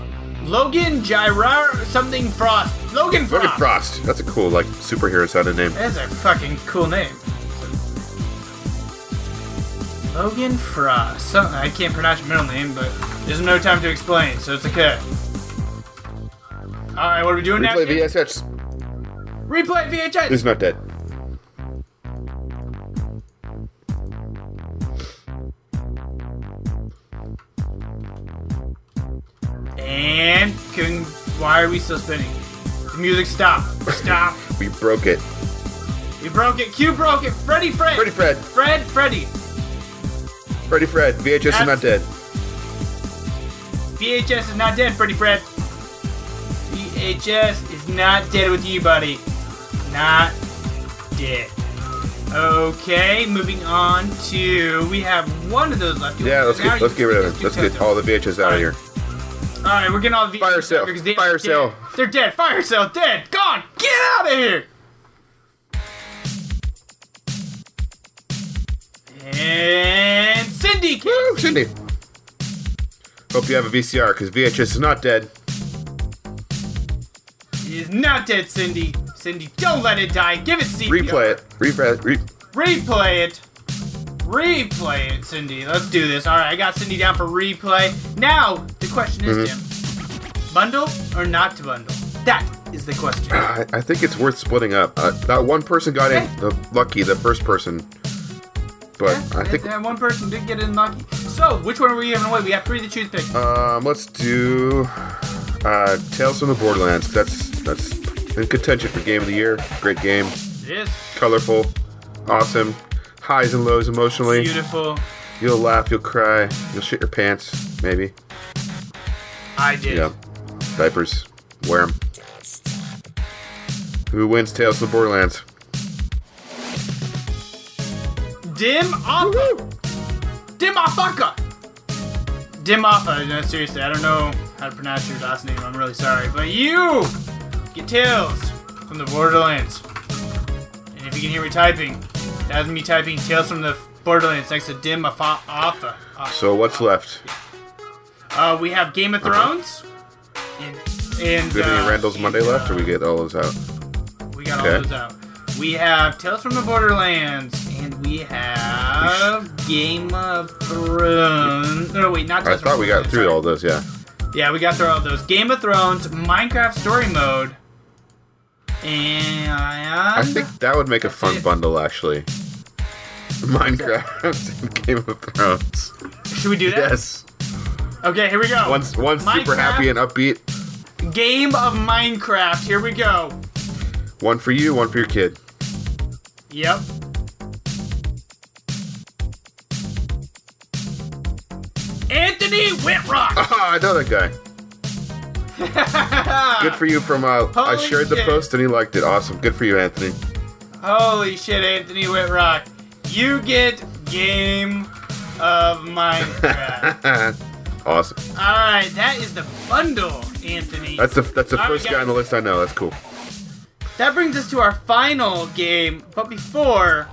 Logan Gyrar something Frost. Logan Frost. Logan Frost. That's a cool like superhero sounding name. That's a fucking cool name. Logan Frost. So, I can't pronounce your middle name, but there's no time to explain, so it's okay. Alright, what are we doing now? Replay VHS Replay VHS! is not dead. And can, why are we still spinning? The music stop. Stop. We broke it. we broke it. Q broke it. Freddy Fred. Freddy Fred. Fred Freddy. Freddy Fred. VHS is not dead. VHS is not dead, Freddy Fred. VHS is not dead with you, buddy. Not dead. Okay, moving on to we have one of those left. Yeah, let's get let's get rid of it. Let's get all the VHS out of here. All right, we're getting all the Fire they- Fire dead. They're dead. Fire sale. Dead. Gone. Get out of here. And Cindy. Woo, Cindy. Hope you have a VCR because VHS is not dead. is not dead, Cindy. Cindy, don't let it die. Give it CPR. Replay it. Replay it. Re- Replay it. Replay it, Cindy. Let's do this. All right, I got Cindy down for replay. Now the question is. Tim, bundle or not to bundle? That is the question. I, I think it's worth splitting up. Uh, that one person got in the lucky, the first person. But I think that one person did get in lucky. So, which one are we giving away? We have three to choose. Pick. um, let's do uh, Tales from the Borderlands. That's that's in contention for game of the year. Great game, It is colorful, awesome, highs and lows emotionally. beautiful. You'll laugh, you'll cry, you'll shit your pants, maybe. I did. Yeah, diapers, wear them. Who wins Tales of the Borderlands? Dim Alpha. Dim Alpha. Dim Alpha. Uh, no, seriously, I don't know how to pronounce your last name. I'm really sorry, but you get Tales from the Borderlands. And if you can hear me typing, that's me typing Tales from the Borderlands next to Dim Afa-. Uh, So what's left? uh, we have Game of Thrones. And, and Do we have any uh, Randall's Monday left, or we get all those out? We got all those out. We have Tales from the Borderlands, and we have Game of Thrones. No, wait, not I Tales from thought we got through all those. Yeah. Yeah, we got through all those. Game of Thrones, Minecraft Story Mode, and I think that would make a fun bundle, actually. Minecraft and Game of Thrones. Should we do that? Yes. Okay, here we go. One's one's super happy and upbeat. Game of Minecraft. Here we go. One for you, one for your kid. Yep. Anthony Whitrock. Ah, I know that guy. Good for you. From uh, I Holy shared the shit. post and he liked it. Awesome. Good for you, Anthony. Holy shit, Anthony Whitrock. You get Game of Minecraft. awesome. Alright, that is the bundle, Anthony. That's the that's the All right, first guy on the guys. list I know. That's cool. That brings us to our final game, but before,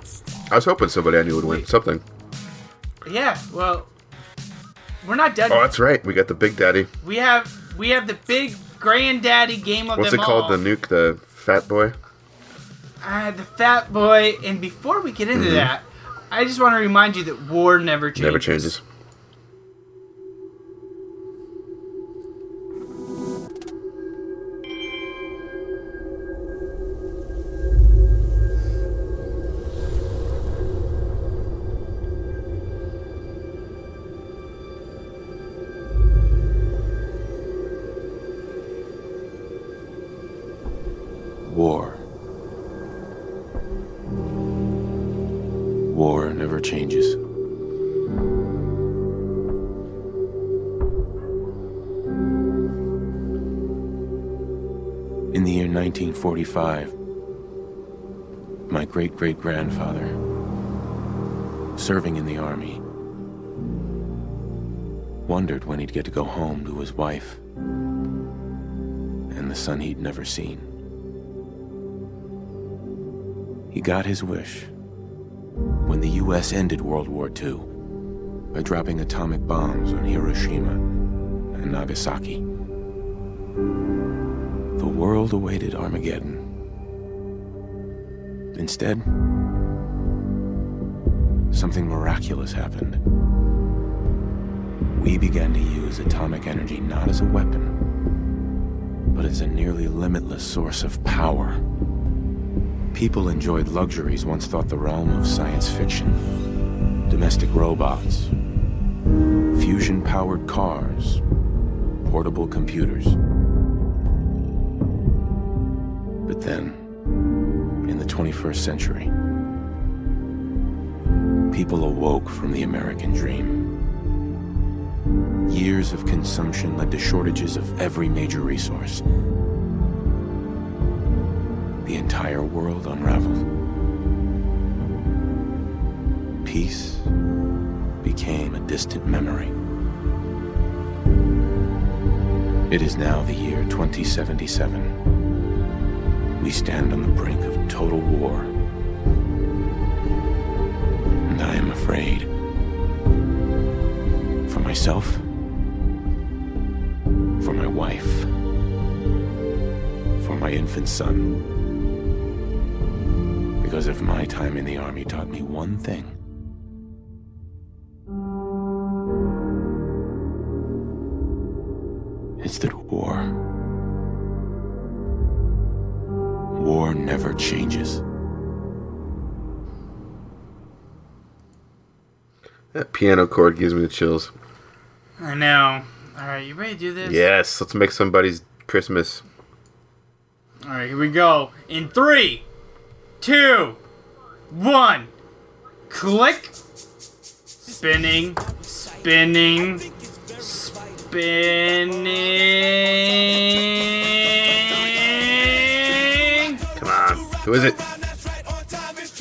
I was hoping somebody I knew would win something. yeah, well, we're not done. Oh, yet. that's right. We got the Big Daddy. We have we have the big granddaddy game of. What's them it called? all. The nuke, the Fat Boy. Uh, the Fat Boy. And before we get into Mhm. that, I just want to remind you that war never changes. Never changes. 1945, my great great grandfather, serving in the army, wondered when he'd get to go home to his wife and the son he'd never seen. He got his wish when the U.S. ended World War II by dropping atomic bombs on Hiroshima and Nagasaki. The world awaited Armageddon. Instead, something miraculous happened. We began to use atomic energy not as a weapon, but as a nearly limitless source of power. People enjoyed luxuries once thought the realm of science fiction. Domestic robots, fusion powered cars, portable computers. But then, in the 21st century, people awoke from the American dream. Years of consumption led to shortages of every major resource. The entire world unraveled. Peace became a distant memory. It is now the year 2077. We stand on the brink of total war. And I am afraid. For myself. For my wife. For my infant son. Because if my time in the army taught me one thing, That piano chord gives me the chills. I know. All right, you ready to do this? Yes, let's make somebody's Christmas. All right, here we go. In three, two, one, click. Spinning, spinning, spinning. Come on. Who is it?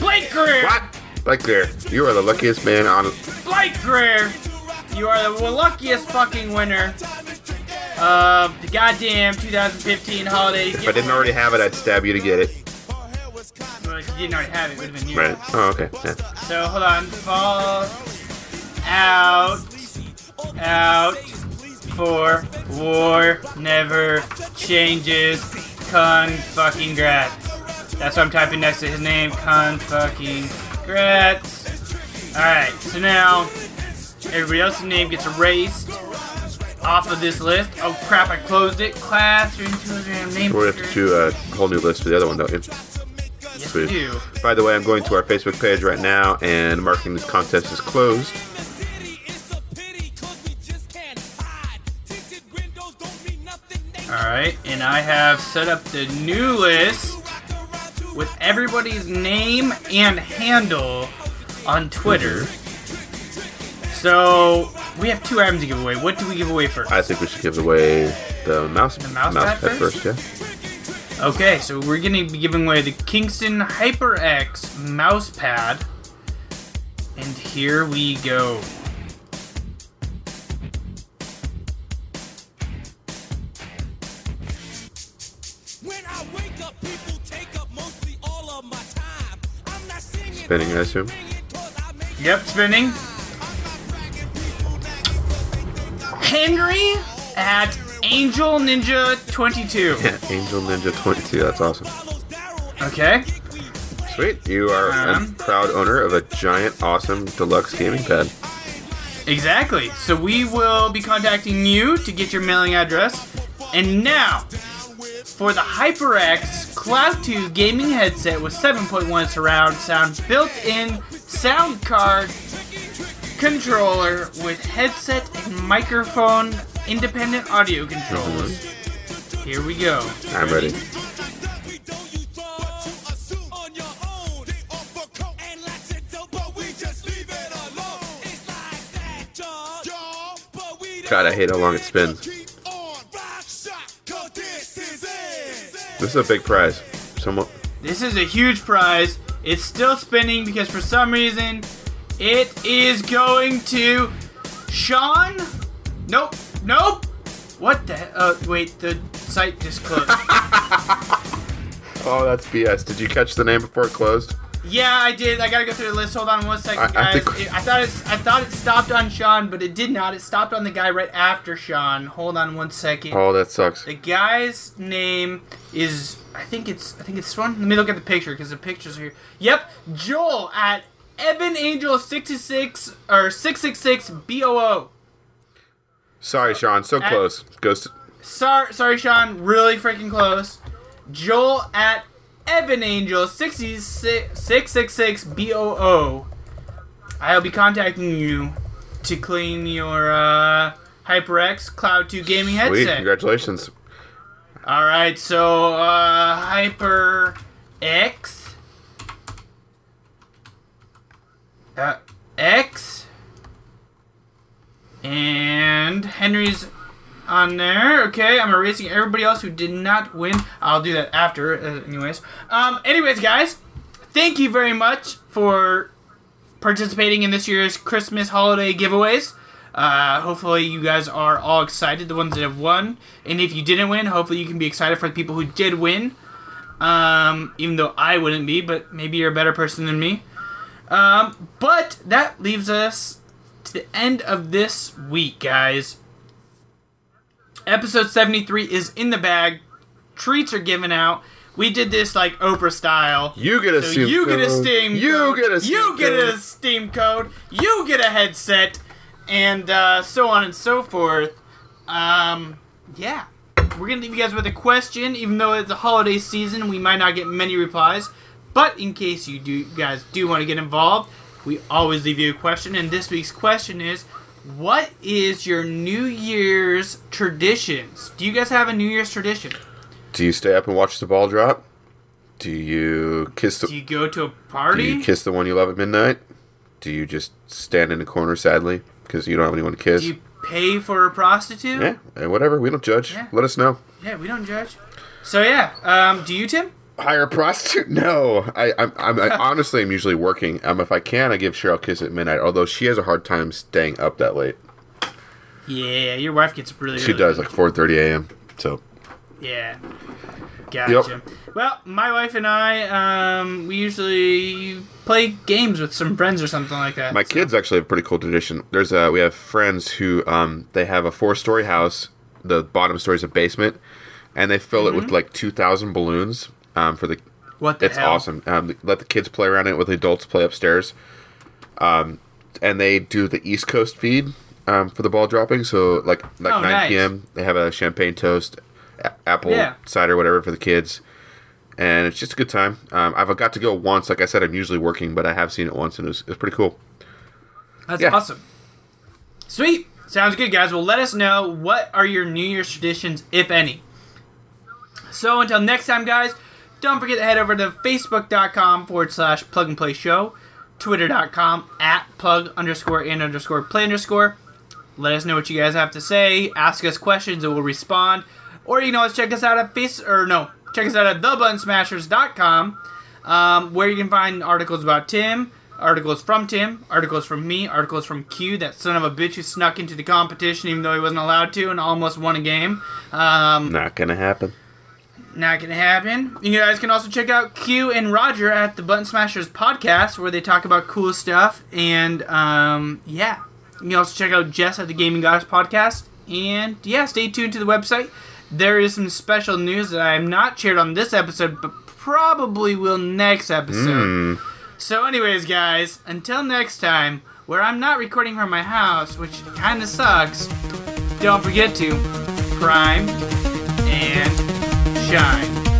Blake Greer. What? Blake Greer. You are the luckiest man on. Blake Greer. You are the luckiest fucking winner. of the goddamn 2015 holiday. If I didn't already have it, I'd stab you to get it. Well, if you didn't already have it, it would have been you. Right. Oh, okay. Yeah. So hold on. Fall out, out for war never changes. Con fucking grats. That's what I'm typing next to his name. Con fucking grats. All right. So now everybody else's name gets erased off of this list. Oh crap! I closed it. Class or Telegram name. We have to do a whole new list for the other one, don't you? Yes, Sweet. we do. By the way, I'm going to our Facebook page right now, and marking this contest is closed. Alright, and I have set up the new list with everybody's name and handle on Twitter. So, we have two items to give away. What do we give away first? I think we should give away the mouse, The mouse pad pad first? first, yeah. Okay, so we're going to be giving away the Kingston HyperX mouse pad. And here we go. Spinning, I assume. Yep, spinning. Henry at Angel Ninja 22. Yeah, Angel Ninja 22. That's awesome. Okay. Sweet. You are Um. a proud owner of a giant, awesome deluxe gaming pad. Exactly. So we will be contacting you to get your mailing address. And now, for the HyperX Cloud 2 gaming headset with 7.1 surround sound, built-in sound card, controller with headset and microphone independent audio controls. Mhm. Here we go. I'm ready. God, I hate how long it spins. This is a big prize. Someone. This is a huge prize. It's still spinning because for some reason it is going to Sean. Nope. Nope. What the? he- Uh, wait. The site just closed. Oh, that's BS. Did you catch the name before it closed? Yeah, I did. I gotta go through the list. Hold on one second, I- I think- It- I thought it's. I thought it stopped on Sean, but it did not. It stopped on the guy right after Sean. Hold on one second. Oh, that sucks. The guy's name is I think it's I think it's this one. Let me look at the picture because the pictures are here. Yep, Joel at Evan Angel sixty six or six six six B O O. Sorry, Sean. So At- close. Ghost. Sorry, sorry, Sean. Really freaking close. Joel at Evan Angel sixty six six six six B O O. I'll be contacting you to claim your uh, HyperX Cloud Two gaming Sweet. headset. Congratulations. All right, so uh, Hyper X, uh, X, and Henry's on there. Okay, I'm erasing everybody else who did not win. I'll do that after, uh, anyways. Um, anyways, guys, thank you very much for participating in this year's Christmas holiday giveaways. Uh, hopefully, you guys are all excited, the ones that have won. And if you didn't win, hopefully, you can be excited for the people who did win. Um, even though I wouldn't be, but maybe you're a better person than me. Um, but that leaves us to the end of this week, guys. Episode 73 is in the bag. Treats are given out. We did this like Oprah style. You get a so Steam you get a code. Steam You code. get a Steam you get a. Steam code. You get a headset, and uh, so on and so forth. Um, yeah, we're gonna leave you guys with a question. Even though it's a holiday season, we might not get many replies. But in case you do, you guys do want to get involved, we always leave you a question. And this week's question is, what is your New Year's traditions? Do you guys have a New Year's tradition? Do you stay up and watch the ball drop? Do you kiss the? Do you go to a party? Do you kiss the one you love at midnight? Do you just stand in a corner sadly because you don't have anyone to kiss? Do you pay for a prostitute? yeah, eh, whatever. We don't judge. Yeah. Let us know. Yeah, we don't judge. So yeah, um, do you, Tim? Hire a prostitute? No, I, I'm, I'm I honestly am usually working. Um, if I can, I give Cheryl a kiss at midnight. Although she has a hard time staying up that late. Yeah, your wife gets really She early. does like 4:30 a.m. So Yeah. Gotcha. Well, my wife and I, um, we usually play games with some friends or something like that. my kids actually have a pretty cool tradition. There's a we have friends who um they have a four-story house. The bottom story is a basement, and they fill it with Mhm. like 2,000 balloons. Um, for the What the it's hell? awesome. Um, let the kids play around it with the adults play upstairs. Um, and they do the East Coast feed um, for the ball dropping. So like like Oh, 9 nice. p.m. They have a champagne toast, a- apple Yeah. cider, whatever for the kids, and it's just a good time. Um, I've got to go once. Like I said, I'm usually working, but I have seen it once, and it was, it was pretty cool. That's Yeah. awesome. Sweet. Sounds good, guys. Well, let us know what are your New Year's traditions, if any. So until next time, guys, don't forget to head over to facebook.com forward slash plug and play show, twitter.com at plug underscore and underscore play underscore. Let us know what you guys have to say. Ask us questions and we'll respond. Or you can always check us out at face or no, check us out at thebuttonsmashers.com, um, where you can find articles about Tim, articles from Tim, articles from me, articles from Q, that son of a bitch who snuck into the competition even though he wasn't allowed to and almost won a game. Um, Not gonna happen. Not gonna happen. You guys can also check out Q and Roger at the Button Smashers podcast, where they talk about cool stuff. And um, yeah, you can also check out Jess at the Gaming Goddess podcast. And yeah, stay tuned to the website. There is some special news that I have not shared on this episode, but probably will next episode. Mm. So, anyways, guys, until next time, where I'm not recording from my house, which kind of sucks. Don't forget to prime and shine.